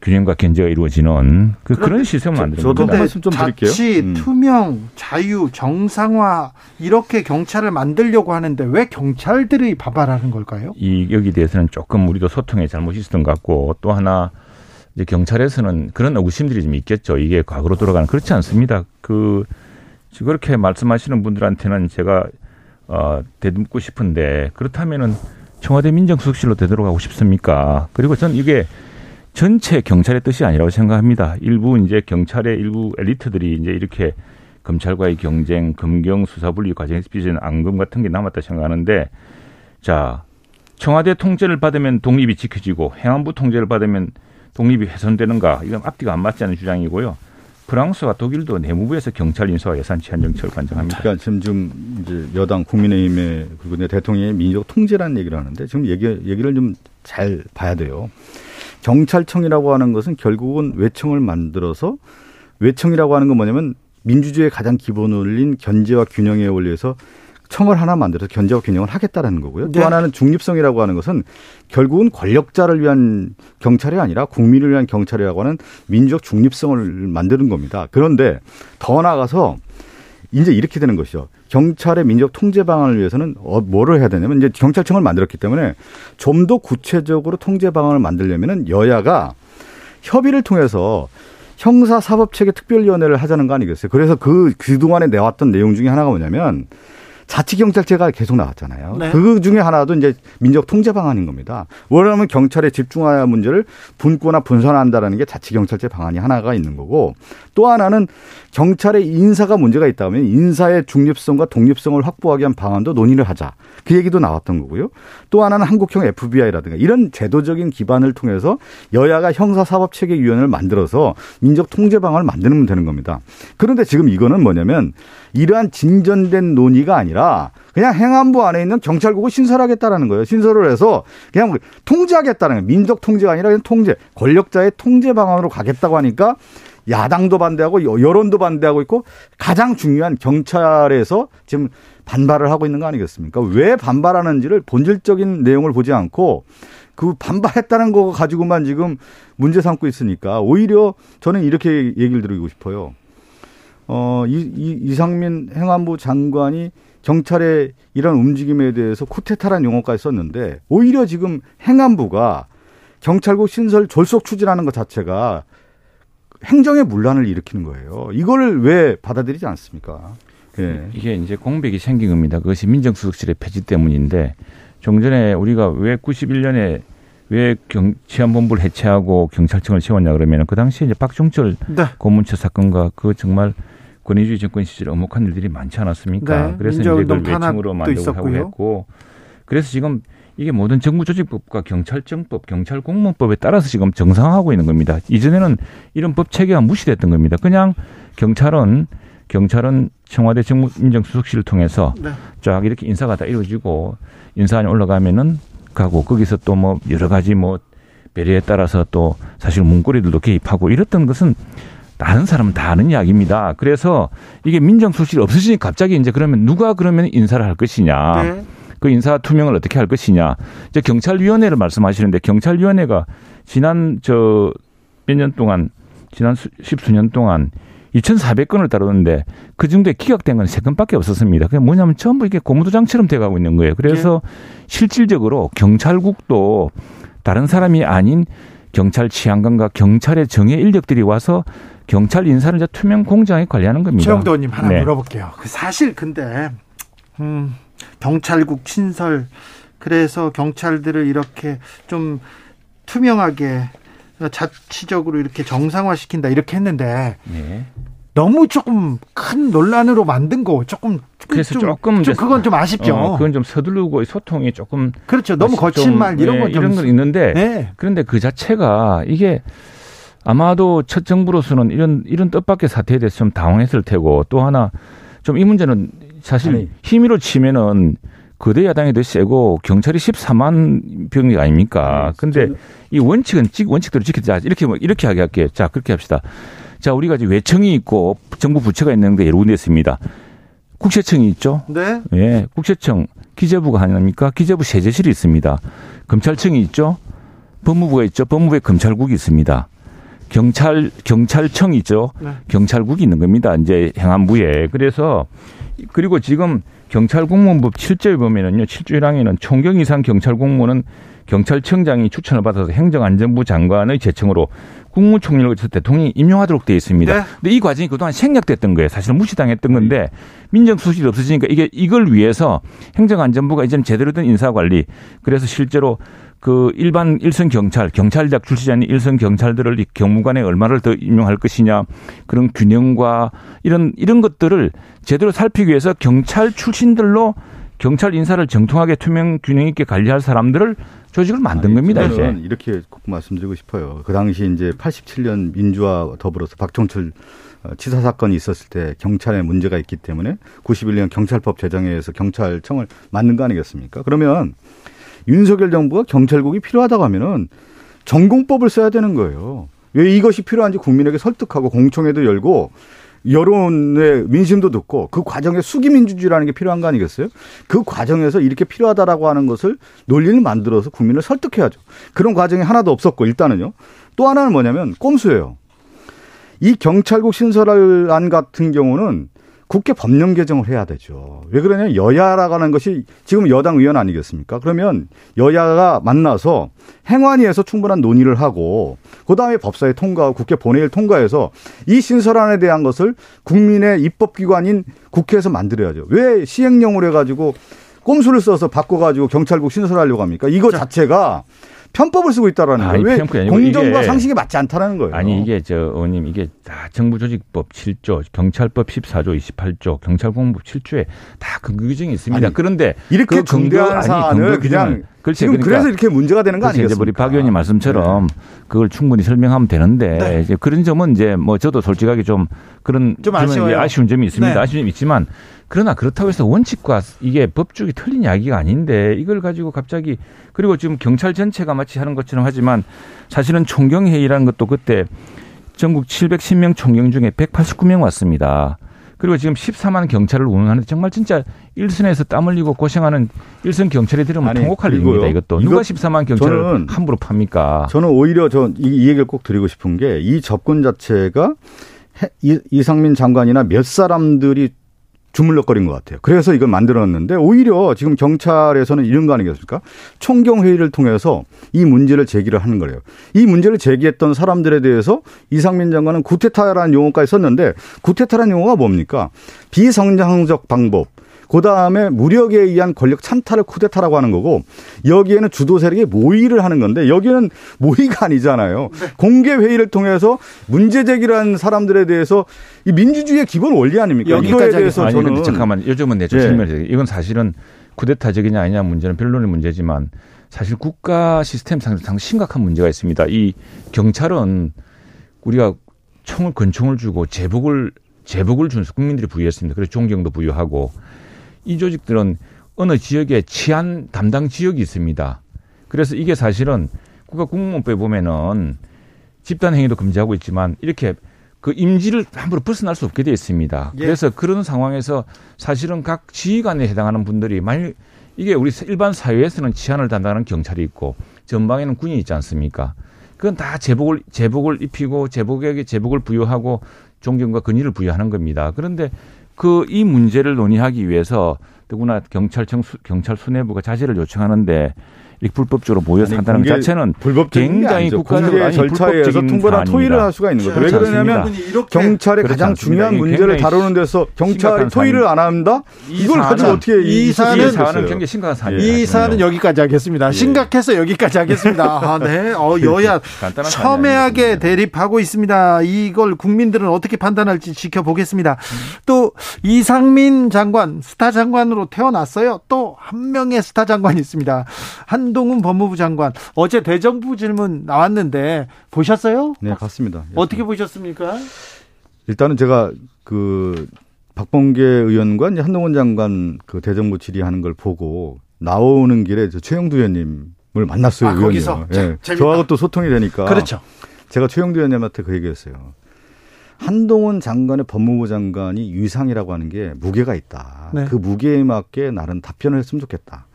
균형과 견제가 이루어지는 그, 그런 시스템을 만드는 저도 말씀 좀 드릴게요. 자치, 음. 투명, 자유, 정상화 이렇게 경찰을 만들려고 하는데 왜 경찰들이 반발하는 걸까요? 이 여기 대해서는 조금 우리도 소통에 잘못이 있었던 것 같고 또 하나 이제 경찰에서는 그런 의구심들이 좀 있겠죠. 이게 과거로 돌아가는 그렇지 않습니다. 그 그렇게 말씀하시는 분들한테는 제가 어 대묻고 싶은데 그렇다면은 청와대 민정수석실로 되돌아가고 싶습니까? 그리고 전 이게 전체 경찰의 뜻이 아니라고 생각합니다. 일부 이제 경찰의 일부 엘리트들이 이제 이렇게 검찰과의 경쟁, 검경 수사 분리 과정에서 빚은 앙금 같은 게 남았다 생각하는데 자 청와대 통제를 받으면 독립이 지켜지고 행안부 통제를 받으면 독립이 훼손되는가 이건 앞뒤가 안 맞지 않은 주장이고요. 프랑스와 독일도 내무부에서 경찰 인사와 예산 치안 정책을 관장합니다. 그러니까 지금 좀 이제 여당 국민의힘의 그리고 대통령의 민족 통제라는 얘기를 하는데 지금 얘기 얘기를 좀 잘 봐야 돼요. 경찰청이라고 하는 것은 결국은 외청을 만들어서 외청이라고 하는 건 뭐냐면 민주주의의 가장 기본을린 견제와 균형에 원리에서 청을 하나 만들어서 견제와 균형을 하겠다라는 거고요. 또 네. 하나는 중립성이라고 하는 것은 결국은 권력자를 위한 경찰이 아니라 국민을 위한 경찰이라고 하는 민족 중립성을 만드는 겁니다. 그런데 더 나아가서 이제 이렇게 되는 것이죠. 경찰의 민족 통제 방안을 위해서는 어, 뭐를 해야 되냐면 이제 경찰청을 만들었기 때문에 좀 더 구체적으로 통제 방안을 만들려면은 여야가 협의를 통해서 형사사법체계 특별위원회를 하자는 거 아니겠어요? 그래서 그 그동안에 내왔던 내용 중에 하나가 뭐냐면 자치경찰제가 계속 나왔잖아요. 네. 그 중에 하나도 이제 민족 통제 방안인 겁니다. 원하면 경찰에 집중하는 문제를 분권화 분산한다라는 게 자치경찰제 방안이 하나가 있는 거고 또 하나는 경찰의 인사가 문제가 있다면 인사의 중립성과 독립성을 확보하기 위한 방안도 논의를 하자. 그 얘기도 나왔던 거고요. 또 하나는 한국형 FBI라든가 이런 제도적인 기반을 통해서 여야가 형사사법체계위원회를 만들어서 민족 통제 방안을 만드는 되는 겁니다. 그런데 지금 이거는 뭐냐면 이러한 진전된 논의가 아니라 그냥 행안부 안에 있는 경찰국을 신설하겠다라는 거예요. 신설을 해서 그냥 통제하겠다는 거예요. 민족 통제가 아니라 그냥 통제, 권력자의 통제 방안으로 가겠다고 하니까 야당도 반대하고 여- 여론도 반대하고 있고 가장 중요한 경찰에서 지금 반발을 하고 있는 거 아니겠습니까? 왜 반발하는지를 본질적인 내용을 보지 않고 그 반발했다는 거 가지고만 지금 문제 삼고 있으니까 오히려 저는 이렇게 얘기를 드리고 싶어요. 어, 이, 이, 이상민 행안부 장관이 경찰의 이런 움직임에 대해서 쿠데타라는 용어까지 썼는데 오히려 지금 행안부가 경찰국 신설 졸속 추진하는 것 자체가 행정의 문란을 일으키는 거예요. 이거를 왜 받아들이지 않습니까? 예. 이게 이제 공백이 생긴 겁니다. 그것이 민정수석실의 폐지 때문인데 좀 전에 우리가 왜 91년에 왜 경, 치안본부를 해체하고 경찰청을 세웠냐 그러면 그 당시에 이제 박종철 네. 고문처 사건과 그 정말 권위주의 정권 시절에 엄혹한 일들이 많지 않았습니까? 네, 그래서 이제 그걸 탄압도 만들고 하고. 했고 그래서 지금 이게 모든 정부 조직법과 경찰청법, 경찰 공무원법에 따라서 지금 정상화하고 있는 겁니다. 이전에는 이런 법 체계가 무시됐던 겁니다. 그냥 경찰은 경찰은 청와대 정무 민정수석실을 통해서 네. 쫙 이렇게 인사가 다 이루어지고 인사안이 올라가면은 가고 거기서 또 뭐 여러 가지 뭐 배려에 따라서 또 사실 문고리들도 개입하고 이랬던 것은 다른 사람은 다 아는 이야기입니다. 그래서 이게 민정수석실이 없어지니 갑자기 이제 그러면 누가 그러면 인사를 할 것이냐. 네. 그 인사 투명을 어떻게 할 것이냐. 이제 경찰위원회를 말씀하시는데 경찰위원회가 지난 저 몇 년 동안 지난 수- 십수년 동안 2,400건을 다루는데 그 중에 기각된 건세 건밖에 없었습니다. 그게 뭐냐면 전부 이게 고무도장처럼 돼가고 있는 거예요. 그래서 실질적으로 경찰국도 다른 사람이 아닌 경찰 치안관과 경찰의 정예 인력들이 와서 경찰 인사를 이제 투명 공정하게 관리하는 겁니다. 최영도 의원님 하나 네. 물어볼게요. 그 사실 근데 음, 경찰국 신설 그래서 경찰들을 이렇게 좀 투명하게 자치적으로 이렇게 정상화시킨다 이렇게 했는데 네. 너무 조금 큰 논란으로 만든 거 조금 그래서 좀, 조금 좀 그건 좀 아쉽죠. 어, 그건 좀 서두르고 소통이 조금 그렇죠. 너무 거친 좀, 말 이런 네, 건좀 이런 건 있는데 네. 그런데 그 자체가 이게 아마도 첫 정부로서는 이런 이런 뜻밖의 사태에 대해서 좀 당황했을 테고 또 하나 좀 이 문제는 사실 아니. 힘으로 치면은 거대 야당이 더 세고 경찰이 14만 병력 아닙니까? 근데 이 원칙은 지- 원칙대로 지키자 이렇게 뭐 이렇게 하게 할게요. 자 그렇게 합시다. 자 우리가 지금 외청이 있고 정부 부처가 있는 데 여러 군데 있습니다. 국세청이 있죠. 네. 예, 국세청, 기재부가 아닙니까? 기재부 세제실이 있습니다. 검찰청이 있죠. 법무부가 있죠. 법무부에 검찰국이 있습니다. 경찰 경찰청이 있죠. 네. 경찰국이 있는 겁니다. 이제 행안부에. 그래서 그리고 지금 경찰 공무원법 7조에 보면은요. 7조 1항에는 총경 이상 경찰 공무원은 경찰청장이 추천을 받아서 행정안전부 장관의 제청으로 국무총리를 거쳐서 대통령이 임명하도록 되어 있습니다. 네. 근데 이 과정이 그동안 생략됐던 거예요. 사실은 무시당했던 건데 민정수실이 없어지니까 이게 이걸 위해서 행정안전부가 이제 제대로 된 인사관리 그래서 실제로 그 일반 일선 경찰, 경찰대학 출신이 아닌 일선 경찰들을 경무관에 얼마를 더 임용할 것이냐 그런 균형과 이런 이런 것들을 제대로 살피기 위해서 경찰 출신들로 경찰 인사를 정통하게 투명 균형 있게 관리할 사람들을 조직을 만든 아니, 겁니다. 이제 이렇게 꼭 말씀드리고 싶어요. 그 당시 이제 87년 민주화 더불어서 박종철 어, 치사 사건이 있었을 때 경찰에 문제가 있기 때문에 91년 경찰법 제정에 의해서 경찰청을 만든 거 아니겠습니까? 그러면 윤석열 정부가 경찰국이 필요하다고 하면은 전공법을 써야 되는 거예요. 왜 이것이 필요한지 국민에게 설득하고 공청회도 열고 여론의 민심도 듣고 그 과정에 수기민주주의라는 게 필요한 거 아니겠어요? 그 과정에서 이렇게 필요하다라고 하는 것을 논리를 만들어서 국민을 설득해야죠. 그런 과정이 하나도 없었고 일단은요. 또 하나는 뭐냐면 꼼수예요. 이 경찰국 신설안 같은 경우는 국회 법령 개정을 해야 되죠. 왜 그러냐면 여야라고 하는 것이 지금 여당 의원 아니겠습니까? 그러면 여야가 만나서 행안위에서 충분한 논의를 하고 그다음에 법사위 통과하고 국회 본회의를 통과해서 이 신설안에 대한 것을 국민의 입법기관인 국회에서 만들어야죠. 왜 시행령으로 해가지고 꼼수를 써서 바꿔가지고 경찰국 신설하려고 합니까? 이거 자체가 편법을 쓰고 있다라는 거예요. 왜 공정과 상식에 맞지 않다라는 거예요. 아니 이게 저 의원님 이게 다 정부조직법 7조, 경찰법 14조, 28조, 경찰공무법 7조에 다 근거 규정이 있습니다. 아니, 그런데 이렇게 그 근거한 사안을 그냥 그렇지, 지금 그러니까 그래서 이렇게 문제가 되는 거 아니겠습니까? 이제 우리 박 의원님 말씀처럼 네. 그걸 충분히 설명하면 되는데 네. 이제 그런 점은 이제 뭐 저도 솔직하게 좀 그런 좀 아쉬운 점이 있습니다. 네. 아쉬운 점이 있지만 그러나 그렇다고 해서 원칙과 이게 법적이 틀린 이야기가 아닌데 이걸 가지고 갑자기 그리고 지금 경찰 전체가 마치 하는 것처럼 하지만 사실은 총경회의라는 것도 그때 전국 710명 총경 중에 189명 왔습니다. 그리고 지금 14만 경찰을 운영하는데 정말 진짜 일선에서 땀 흘리고 고생하는 일선 경찰이 들으면 아니, 통곡할 일입니다. 이것도 누가 14만 경찰을 함부로 팝니까? 저는 오히려 저이 이 얘기를 꼭 드리고 싶은 게 이 접근 자체가 이상민 장관이나 몇 사람들이 주물럭거린 것 같아요. 그래서 이걸 만들었는데 오히려 지금 경찰에서는 이런 거 아니겠습니까? 총경 회의를 통해서 이 문제를 제기를 하는 거예요. 이 문제를 제기했던 사람들에 대해서 이상민 장관은 구테타라는 용어까지 썼는데 구테타라는 용어가 뭡니까? 비성장적 방법, 그 다음에 무력에 의한 권력 찬탈을 쿠데타라고 하는 거고 여기에는 주도 세력이 모의를 하는 건데 여기는 모의가 아니잖아요. 네. 공개 회의를 통해서 문제 제기를 한 사람들에 대해서 이 민주주의의 기본 원리 아닙니까? 이거에 대해서 아니, 저는 잠깐만 요즘은 내좀 네. 설명해 이건 사실은 쿠데타적이냐 아니냐 문제는 변론의 문제지만 사실 국가 시스템 상 상 심각한 문제가 있습니다. 이 경찰은 우리가 총을 권총을 주고 제복을 제복을 준 국민들이 부여했습니다. 그래서 존경도 부여하고 이 조직들은 어느 지역에 치안 담당 지역이 있습니다. 그래서 이게 사실은 국가 공무원법에 보면은 집단 행위도 금지하고 있지만 이렇게 그 임지를 함부로 벗어날 수 없게 되어 있습니다. 예. 그래서 그런 상황에서 사실은 각 지휘관에 해당하는 분들이 만약 이게 우리 일반 사회에서는 치안을 담당하는 경찰이 있고 전방에는 군이 있지 않습니까? 그건 다 제복을 제복을 입히고 제복에게 제복을 부여하고 존경과 근위를 부여하는 겁니다. 그런데 그 이 문제를 논의하기 위해서 더구나 경찰청 수, 경찰 수뇌부가 자제를 요청하는데 불법적으로 모여서 한다는 것 자체는 굉장히 국가적 절차에서 통보나 토의를 할 수가 있는 거죠. 왜 그러냐면 경찰의 가장 중요한 문제를 다루는 데서 경찰이 토의를 안 한다? 이걸 가지고 어떻게 이 사안은 굉장히 심각한 사안이 이 사안은 여기까지 하겠습니다. 예. 심각해서 여기까지 하겠습니다. 아, 네. 어, 여야 첨예하게 대립하고 있습니다. 이걸 국민들은 어떻게 판단할지 지켜보겠습니다. 또 이상민 장관 스타 장관으로 태어났어요. 또 한 명의 스타 장관이 있습니다. 한 한동훈 법무부 장관 어제 대정부 질문 나왔는데 보셨어요? 네, 봤습니다. 어떻게 보셨습니까? 일단은 제가 그 박범계 의원과 이제 한동훈 장관 그 대정부 질의하는 걸 보고 나오는 길에 저 최영두 의원님을 만났어요. 아, 의원이요. 거기서 예. 저하고 또 소통이 되니까. 그렇죠. 제가 최영두 의원님한테 그 얘기했어요. 한동훈 장관의 법무부 장관이 위상이라고 하는 게 무게가 있다. 네. 그 무게에 맞게 나는 답변을 했으면 좋겠다.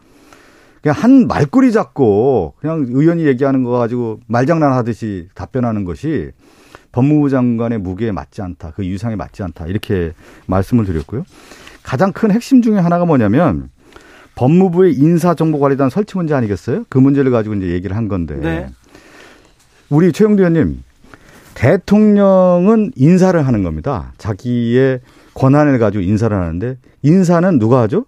그냥 한 말꼬리 잡고 그냥 의원이 얘기하는 거 가지고 말장난 하듯이 답변하는 것이 법무부 장관의 무게에 맞지 않다. 그 유상에 맞지 않다. 이렇게 말씀을 드렸고요. 가장 큰 핵심 중에 하나가 뭐냐면 법무부의 인사정보관리단 설치 문제 아니겠어요? 그 문제를 가지고 이제 얘기를 한 건데. 네. 우리 최영두 의원님, 대통령은 인사를 하는 겁니다. 자기의 권한을 가지고 인사를 하는데 인사는 누가 하죠?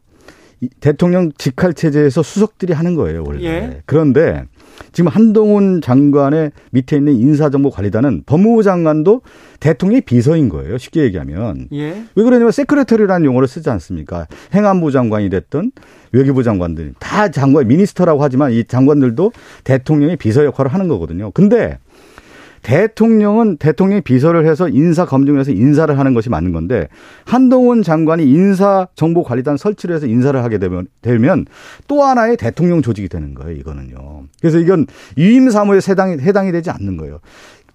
대통령 직할 체제에서 수석들이 하는 거예요, 원래. 예. 그런데 지금 한동훈 장관의 밑에 있는 인사정보관리단은 법무부 장관도 대통령의 비서인 거예요. 쉽게 얘기하면. 예. 왜 그러냐면 세크레터리라는 용어를 쓰지 않습니까? 행안부 장관이 됐든 외교부 장관들 다 장관 미니스터라고 하지만 이 장관들도 대통령의 비서 역할을 하는 거거든요. 근데 대통령은 대통령이 비서를 해서 인사 검증을 해서 인사를 하는 것이 맞는 건데 한동훈 장관이 인사 정보 관리단 설치를 해서 인사를 하게 되면 되면 또 하나의 대통령 조직이 되는 거예요. 이거는요. 그래서 이건 위임 사무에 해당이 해당이 되지 않는 거예요.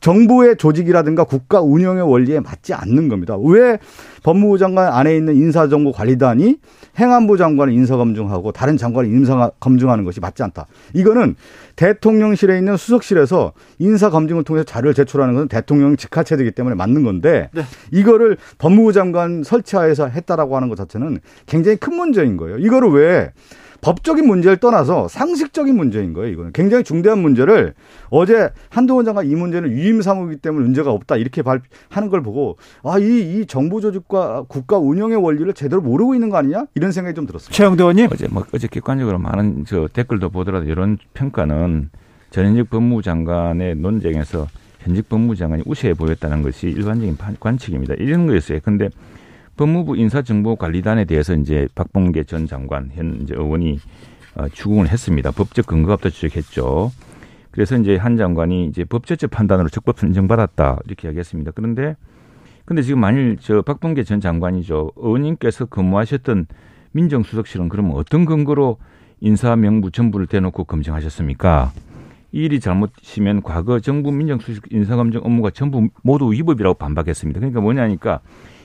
정부의 조직이라든가 국가 운영의 원리에 맞지 않는 겁니다. 왜 법무부 장관 안에 있는 인사정보관리단이 행안부 장관을 인사검증하고 다른 장관을 인사검증하는 것이 맞지 않다. 이거는 대통령실에 있는 수석실에서 인사검증을 통해서 자료를 제출하는 것은 대통령 직할체제이기 때문에 맞는 건데 네. 이거를 법무부 장관 설치하에서 했다라고 하는 것 자체는 굉장히 큰 문제인 거예요. 이거를 왜 법적인 문제를 떠나서 상식적인 문제인 거예요. 이거는 굉장히 중대한 문제를 어제 한동훈 장관 이 문제는 위임 사무이기 때문에 문제가 없다 이렇게 발하는 걸 보고 아이 이 정부 조직과 국가 운영의 원리를 제대로 모르고 있는 거 아니냐 이런 생각이 좀 들었습니다. 최영도 의원님 어제 뭐 어제 객관적으로 많은 저 댓글도 보더라도 이런 평가는 전현직 법무부 장관의 논쟁에서 현직 법무부 장관이 우세해 보였다는 것이 일반적인 관측입니다. 이런 거였어요. 근데 법무부 인사정보관리단에 대해서 이제 박봉계 전 장관 현 이제 의원이 어, 추궁을 했습니다. 법적 근거가 없다 지적했죠. 그래서 이제 한 장관이 이제 법제적 판단으로 적법 선정받았다 이렇게 이야기했습니다. 그런데 근데 지금 만일 저 박봉계 전 장관이죠 의원님께서 근무하셨던 민정수석실은 그러면 어떤 근거로 인사 명부 전부를 대놓고 검증하셨습니까? 이 일이 잘못이면 과거 정부 민정수석 인사검증 업무가 전부 모두 위법이라고 반박했습니다. 그러니까 뭐냐니까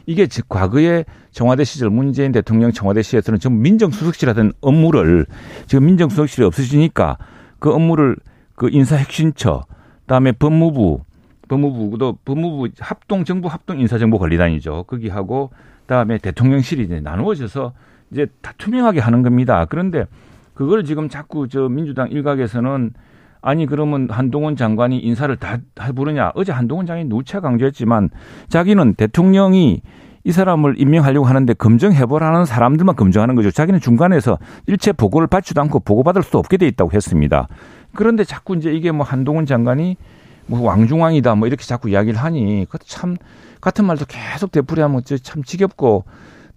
이게 즉 과거에 청와대 시절 문재인 대통령 청와대 시절에서는 전부 민정수석실 하던 업무를 지금 민정수석실이 없어지니까 그 업무를 그 인사핵심처 그다음에 법무부 법무부도 법무부 합동 정부 합동 인사정보 관리단이죠. 거기 하고 그다음에 대통령실이 이제 나누어져서 이제 다 투명하게 하는 겁니다. 그런데 그걸 지금 자꾸 저 민주당 일각에서는 아니 그러면 한동훈 장관이 인사를 다 해부르냐? 어제 한동훈 장관이 누차 강조했지만 자기는 대통령이 이 사람을 임명하려고 하는데 검증해보라는 사람들만 검증하는 거죠. 자기는 중간에서 일체 보고를 받지도 않고 보고받을 수도 없게 돼 있다고 했습니다. 그런데 자꾸 이제 이게 뭐 한동훈 장관이 뭐 왕중왕이다 뭐 이렇게 자꾸 이야기를 하니 그것도 참 같은 말도 계속 되풀이하면 참 지겹고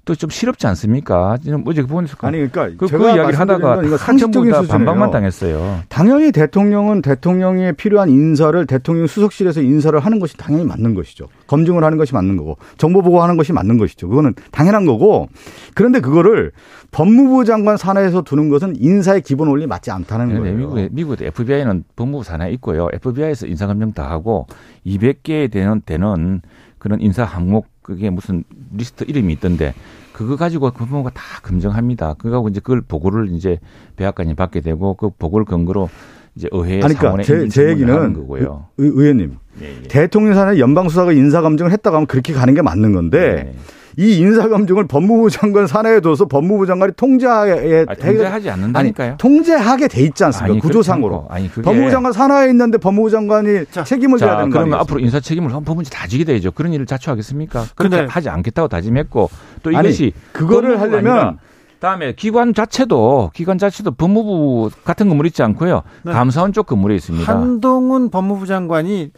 또 좀 실없지 않습니까? 지금 어제 보니까 그 아니 그러니까 그, 그 이야기를 하다가 상식적인 다 반박만 당했어요. 당연히 대통령은 대통령에 필요한 인사를 대통령 수석실에서 인사를 하는 것이 당연히 맞는 것이죠. 검증을 하는 것이 맞는 거고 정보 보고하는 것이 맞는 것이죠. 그거는 당연한 거고 그런데 그거를 법무부 장관 산하에서 두는 것은 인사의 기본 원리 맞지 않다는 네, 거예요. 미국에 미국 FBI는 법무부 산하에 있고요. FBI에서 인사 검증 다 하고 200개 되는 되는 그런 인사 항목 그게 무슨 리스트 이름이 있던데 그거 가지고 법무부가 다 검증합니다. 그거 이제 그걸 보고를 이제 백악관이 받게 되고 그 보고를 근거로 이제 의회 아니, 그러니까 제, 제 얘기는 거고요. 의, 의원님 예, 예. 대통령 산하 연방 수사가 인사 검증을 했다고 하면 그렇게 가는 게 맞는 건데 예. 이 인사검증을 법무부 장관 산하에 둬서 법무부 장관이 통제하에 아니, 통제하지 않는다니까요. 아니, 통제하게 돼 있지 않습니까? 아니, 구조상으로. 아니, 그게... 법무부 장관 산하에 있는데 법무부 장관이 자, 책임을 져야 되는 거예요. 그러면 앞으로 인사 책임을 법무부에 다 지게 되죠. 그런 일을 자초하겠습니까? 그런데 하지 않겠다고 다짐했고 또 이것이 그거를 하려면 다음에 기관 자체도 기관 자체도 법무부 같은 건물 있지 않고요. 네. 감사원 쪽 건물에 있습니다. 한동훈 법무부 장관이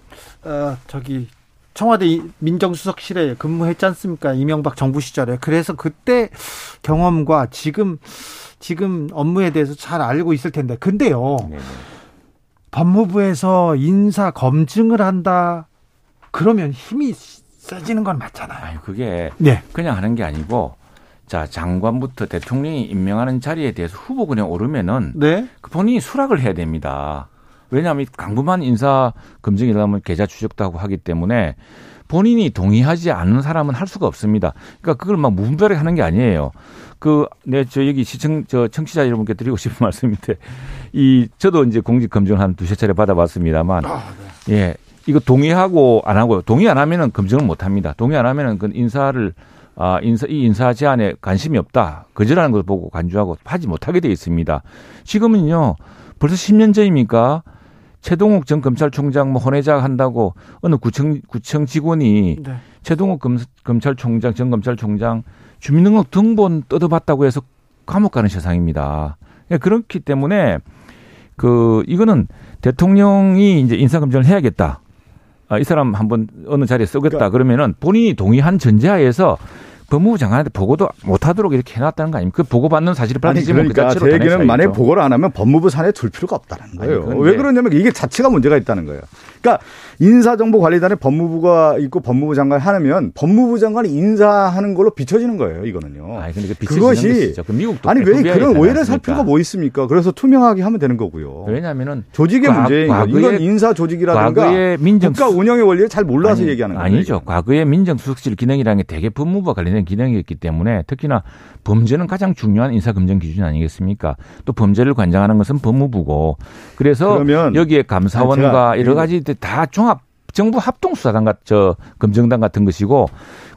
어 저기 청와대 민정수석실에 근무했지 않습니까? 이명박 정부 시절에. 그래서 그때 경험과 지금 지금 업무에 대해서 잘 알고 있을 텐데. 근데요. 네네. 법무부에서 인사 검증을 한다. 그러면 힘이 세지는 건 맞잖아요. 아니, 그게 네. 그냥 하는 게 아니고 자, 장관부터 대통령이 임명하는 자리에 대해서 후보 그냥 오르면은 네. 그 본인이 수락을 해야 됩니다. 왜냐하면 강부만 인사 검증이라면 계좌 추적도 하고 하기 때문에 본인이 동의하지 않는 사람은 할 수가 없습니다. 그러니까 그걸 막 무분별하게 하는 게 아니에요. 그, 네, 저 여기 시청, 저 청취자 여러분께 드리고 싶은 말씀인데 이, 저도 이제 공직 검증을 한 두세 차례 받아봤습니다만 아, 네. 예. 이거 동의하고 안 하고 동의 안 하면은 검증을 못 합니다. 동의 안 하면은 그 인사를 아, 인사, 이 인사 제안에 관심이 없다. 거절하는 것을 보고 간주하고 하지 못하게 돼 있습니다. 지금은요, 벌써 10년 전입니까? 최동욱 전 검찰총장 뭐 혼외자 한다고 어느 구청, 구청 직원이 네. 최동욱 검, 검찰총장, 전 검찰총장 주민등록 등본 뜯어봤다고 해서 감옥 가는 세상입니다. 예, 그렇기 때문에 그, 이거는 대통령이 이제 인사 검증을 해야겠다. 아, 이 사람 한번 어느 자리에 쓰겠다 그러니까 그러면은 본인이 동의한 전제하에서 법무부 장관한테 보고도 못하도록 이렇게 해놨다는 거 아닙니까? 그 보고받는 사실을 아니 밝히지면 그 그러니까 자체로 제 얘기는. 만약에 보고를 안 하면 법무부 산에 둘 필요가 없다는 거예요. 아니, 왜 그러냐면 이게 자체가 문제가 있다는 거예요. 그러니까 인사정보관리단에 법무부가 있고 법무부 장관이 하면 법무부 장관이 인사하는 걸로 비춰지는 거예요. 이거는요. 아니, 근데 그 그것이. 그 미국도 아니 왜 그런 오해를 살? 필요가 뭐 있습니까? 그래서 투명하게 하면 되는 거고요. 왜냐하면은 조직의 과- 문제인 거예요. 이건 과거에- 인사 조직이라든가 민정 국가 운영의 원리를 잘 몰라서 아니, 얘기하는 거예요. 아니죠. 과거에 민정수석실 기능이라는 게 대개 법무부와 관련된 기능이었기 때문에 특히나 범죄는 가장 중요한 인사검증 기준 아니겠습니까? 또 범죄를 관장하는 것은 법무부고 그래서 여기에 감사원과 여러 가지 다 종합 정부 합동 수사단 같, 저 검증단 같은 것이고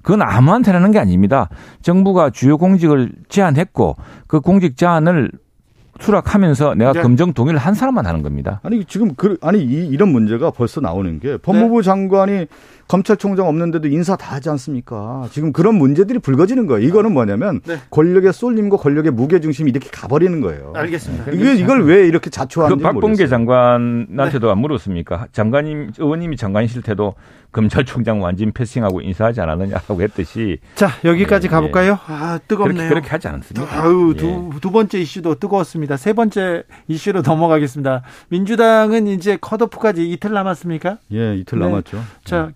그건 아무한테나 하는 게 아닙니다. 정부가 주요 공직을 제안했고 그 공직 제안을 수락하면서 내가 네. 검증 동의를 한 사람만 하는 겁니다. 아니 지금 그 아니 이, 이런 문제가 벌써 나오는 게 법무부 장관이 검찰총장 없는데도 인사 다 하지 않습니까? 지금 그런 문제들이 불거지는 거예요. 이거는 뭐냐면 네. 권력의 쏠림과 권력의 무게 중심이 이렇게 가버리는 거예요. 알겠습니다. 이게 이걸 왜 이렇게 그 자초하는지 박범계 모르겠어요. 장관한테도 안 물었습니까? 장관님, 의원님이 장관이실 때도 검찰총장 완전 패싱하고 인사하지 않았느냐고 했듯이 자 여기까지 예, 가볼까요? 아 뜨겁네요. 그렇게, 그렇게 하지 않았습니까? 아유 예. 두, 두 번째 이슈도 뜨거웠습니다. 세 번째 이슈로 넘어가겠습니다. 민주당은 이제 컷오프까지 이틀 남았습니까? 예, 이틀 네. 남았죠. 자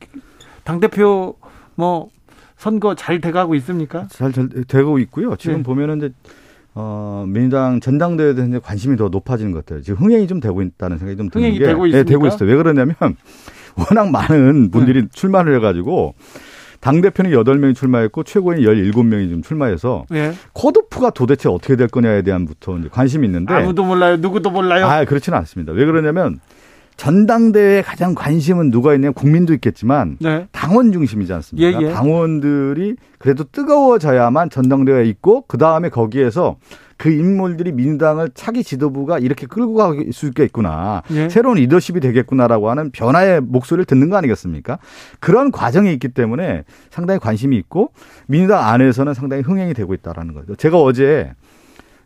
당 대표 뭐 선거 잘 돼가고 있습니까? 잘, 잘 되고 있고요. 지금 네. 보면은 이제 어, 민주당 전당대회에 대한 관심이 더 높아지는 것 같아요. 지금 흥행이 좀 되고 있다는 생각이 좀 드는 흥행이 게 되고 예, 있습니까? 되고 있어요. 왜 그러냐면 워낙 많은 분들이 네. 출마를 해가지고 당 대표는 8명이 출마했고 최고위는 17명이 지금 출마해서 예. 컷오프가 도대체 어떻게 될 거냐에 대한 부터 이제 관심이 있는데 아무도 몰라요. 누구도 몰라요. 아, 그렇지는 않습니다. 왜 그러냐면 전당대회에 가장 관심은 누가 있냐면 국민도 있겠지만 네. 당원 중심이지 않습니까? 예, 예. 당원들이 그래도 뜨거워져야만 전당대회에 있고 그 다음에 거기에서 그 인물들이 민주당을 차기 지도부가 이렇게 끌고 갈 수 있겠구나. 예. 새로운 리더십이 되겠구나라고 하는 변화의 목소리를 듣는 거 아니겠습니까? 그런 과정이 있기 때문에 상당히 관심이 있고 민주당 안에서는 상당히 흥행이 되고 있다라는 거죠. 제가 어제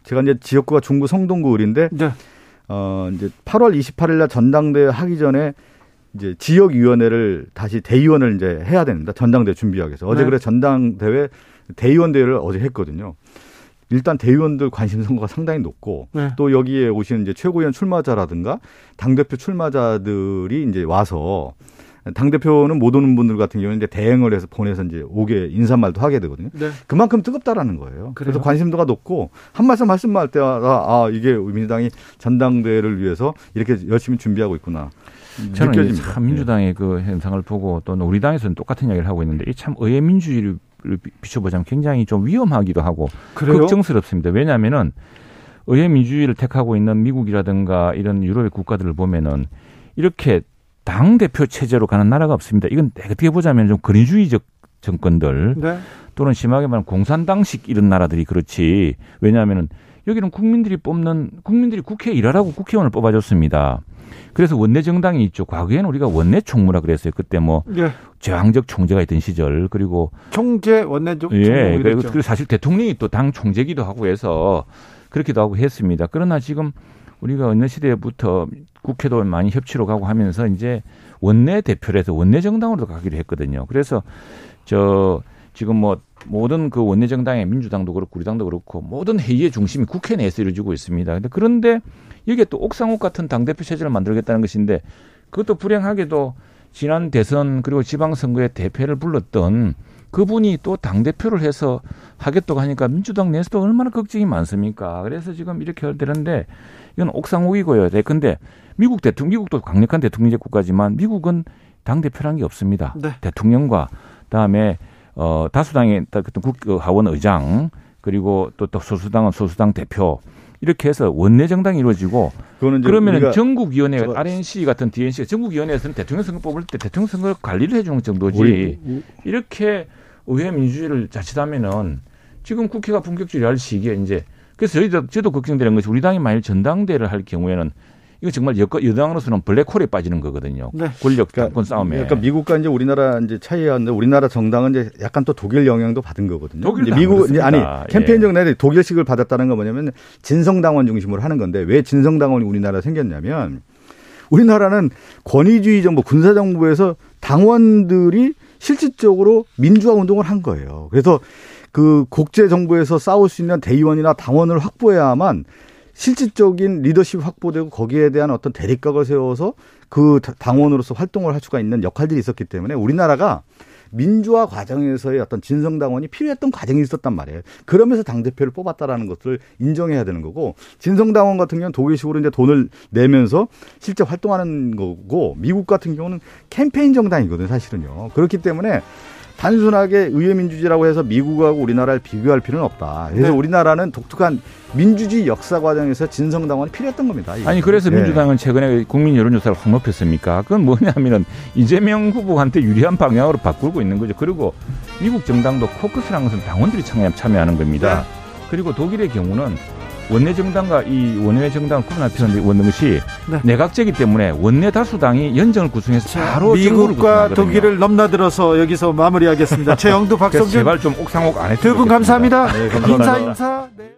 제가 이제 지역구가 중구 성동구 을인데 네. 어 이제 8월 28일 날 전당대회 하기 전에 이제 지역 위원회를 다시 대의원을 이제 해야 됩니다. 전당대회 준비하기 위해서. 어제 네. 그래 전당대회 대의원 대회를 어제 했거든요. 일단 대의원들 관심 선거가 상당히 높고 네. 또 여기에 오시는 이제 최고위원 출마자라든가 당 대표 출마자들이 이제 와서 당 대표는 못 오는 분들 같은 경우는 이제 대행을 해서 보내서 이제 오게 인사말도 하게 되거든요. 네. 그만큼 뜨겁다라는 거예요. 그래서 그래요? 관심도가 높고 한 말씀 말씀만 할 때마다 아 이게 민주당이 전당대회를 위해서 이렇게 열심히 준비하고 있구나. 저는 이제 느껴집니다. 참 민주당의 그 현상을 보고 또는 우리 당에서는 똑같은 이야기를 하고 있는데 이 참 의회 민주주의를 비춰보자면 굉장히 좀 위험하기도 하고 그래요? 걱정스럽습니다. 왜냐하면은 의회 민주주의를 택하고 있는 미국이라든가 이런 유럽의 국가들을 보면은 이렇게 당 대표 체제로 가는 나라가 없습니다. 이건 어떻게 보자면 좀 근위주의적 정권들 네. 또는 심하게 말하면 공산당식 이런 나라들이 그렇지. 왜냐하면은 여기는 국민들이 뽑는 국민들이 국회에 일하라고 국회의원을 뽑아줬습니다. 그래서 원내 정당이 있죠. 과거에는 우리가 원내 총무라 그랬어요. 그때 뭐 예. 제왕적 총재가 있던 시절 그리고 총재 예, 총무 그리고 이랬죠. 그리고 사실 대통령이 또 당 총재기도 하고 해서 그렇기도 하고 했습니다. 그러나 지금 우리가 어느 시대부터 국회도 많이 협치로 가고 하면서 이제 원내 대표를 해서 원내 정당으로 가기로 했거든요. 그래서 저 지금 뭐 모든 그 원내 정당의 민주당도 그렇고 우리 당도 그렇고 모든 회의의 중심이 국회 내에서 이루어지고 있습니다. 근데 그런데 이게 또 옥상옥 같은 당 대표 체제를 만들겠다는 것인데 그것도 불행하게도 지난 대선 그리고 지방선거에 대패를 불렀던 그분이 또 당대표를 해서 하겠다고 하니까 민주당 내에서도 얼마나 걱정이 많습니까? 그래서 지금 이렇게 되는데 이건 옥상옥이고요. 네, 근데 미국 대통령, 미국도 강력한 대통령제 국가지만 미국은 당 대표라는 게 없습니다. 네. 대통령과 그다음에 어, 다수당의 어떤 국, 어, 하원 의장 그리고 또, 또 소수당은 소수당 대표 이렇게 해서 원내 정당이 이루어지고 그러면 전국위원회 RNC 같은 DNC가 전국위원회에서는 대통령 선거 뽑을 때 대통령 선거를 관리를 해주는 정도지 우리- 이렇게 의회 민주주의를 자칫하면은 지금 국회가 본격적으로 할 시기에 이제 그래서 저희도 저도 걱정되는 것이 우리 당이 만일 전당대를 할 경우에는 이거 정말 여, 여당으로서는 블랙홀에 빠지는 거거든요. 네. 권력 당권 싸움에. 그러니까 미국과 이제 우리나라 이제 차이였는데 우리나라 정당은 이제 약간 또 독일 영향도 받은 거거든요. 이제 미국 이제 아니 그렇습니다. 캠페인 예. 정당에 독일식을 받았다는 건 뭐냐면 진성당원 중심으로 하는 건데 왜 진성당원이 우리나라 생겼냐면 우리나라는 권위주의 정부 군사 정부에서 당원들이 실질적으로 민주화 운동을 한 거예요. 그래서 그 국제 정부에서 싸울 수 있는 대의원이나 당원을 확보해야만 실질적인 리더십 확보되고 거기에 대한 어떤 대립각을 세워서 그 당원으로서 활동을 할 수가 있는 역할들이 있었기 때문에 우리나라가 민주화 과정에서의 어떤 진성당원이 필요했던 과정이 있었단 말이에요. 그러면서 당대표를 뽑았다라는 것을 인정해야 되는 거고, 진성당원 같은 경우는 독일식으로 이제 돈을 내면서 실제 활동하는 거고, 미국 같은 경우는 캠페인 정당이거든요, 사실은요. 그렇기 때문에 단순하게 의회 민주주의라고 해서 미국하고 우리나라를 비교할 필요는 없다. 그래서 네. 우리나라는 독특한 민주주의 역사 과정에서 진성당원이 필요했던 겁니다. 이게. 아니 그래서 예. 민주당은 최근에 국민 여론조사를 확 높였습니까? 그건 뭐냐면은 이재명 후보한테 유리한 방향으로 바꾸고 있는 거죠. 그리고 미국 정당도 코커스라는 것은 당원들이 참여- 참여하는 겁니다. 그리고 독일의 경우는 원내 정당과 이 원내 정당을 구분할 필요는 없는 것이 네. 내각제이기 때문에 원내 다수당이 연정을 구성해서 바로 미국과. 독일을 넘나들어서 여기서 마무리하겠습니다. 최영두 박성준 제발 좀 옥상옥 안 했으면 두분 좋겠습니다. 감사합니다. 네, 감사합니다. 인사 인사. 네.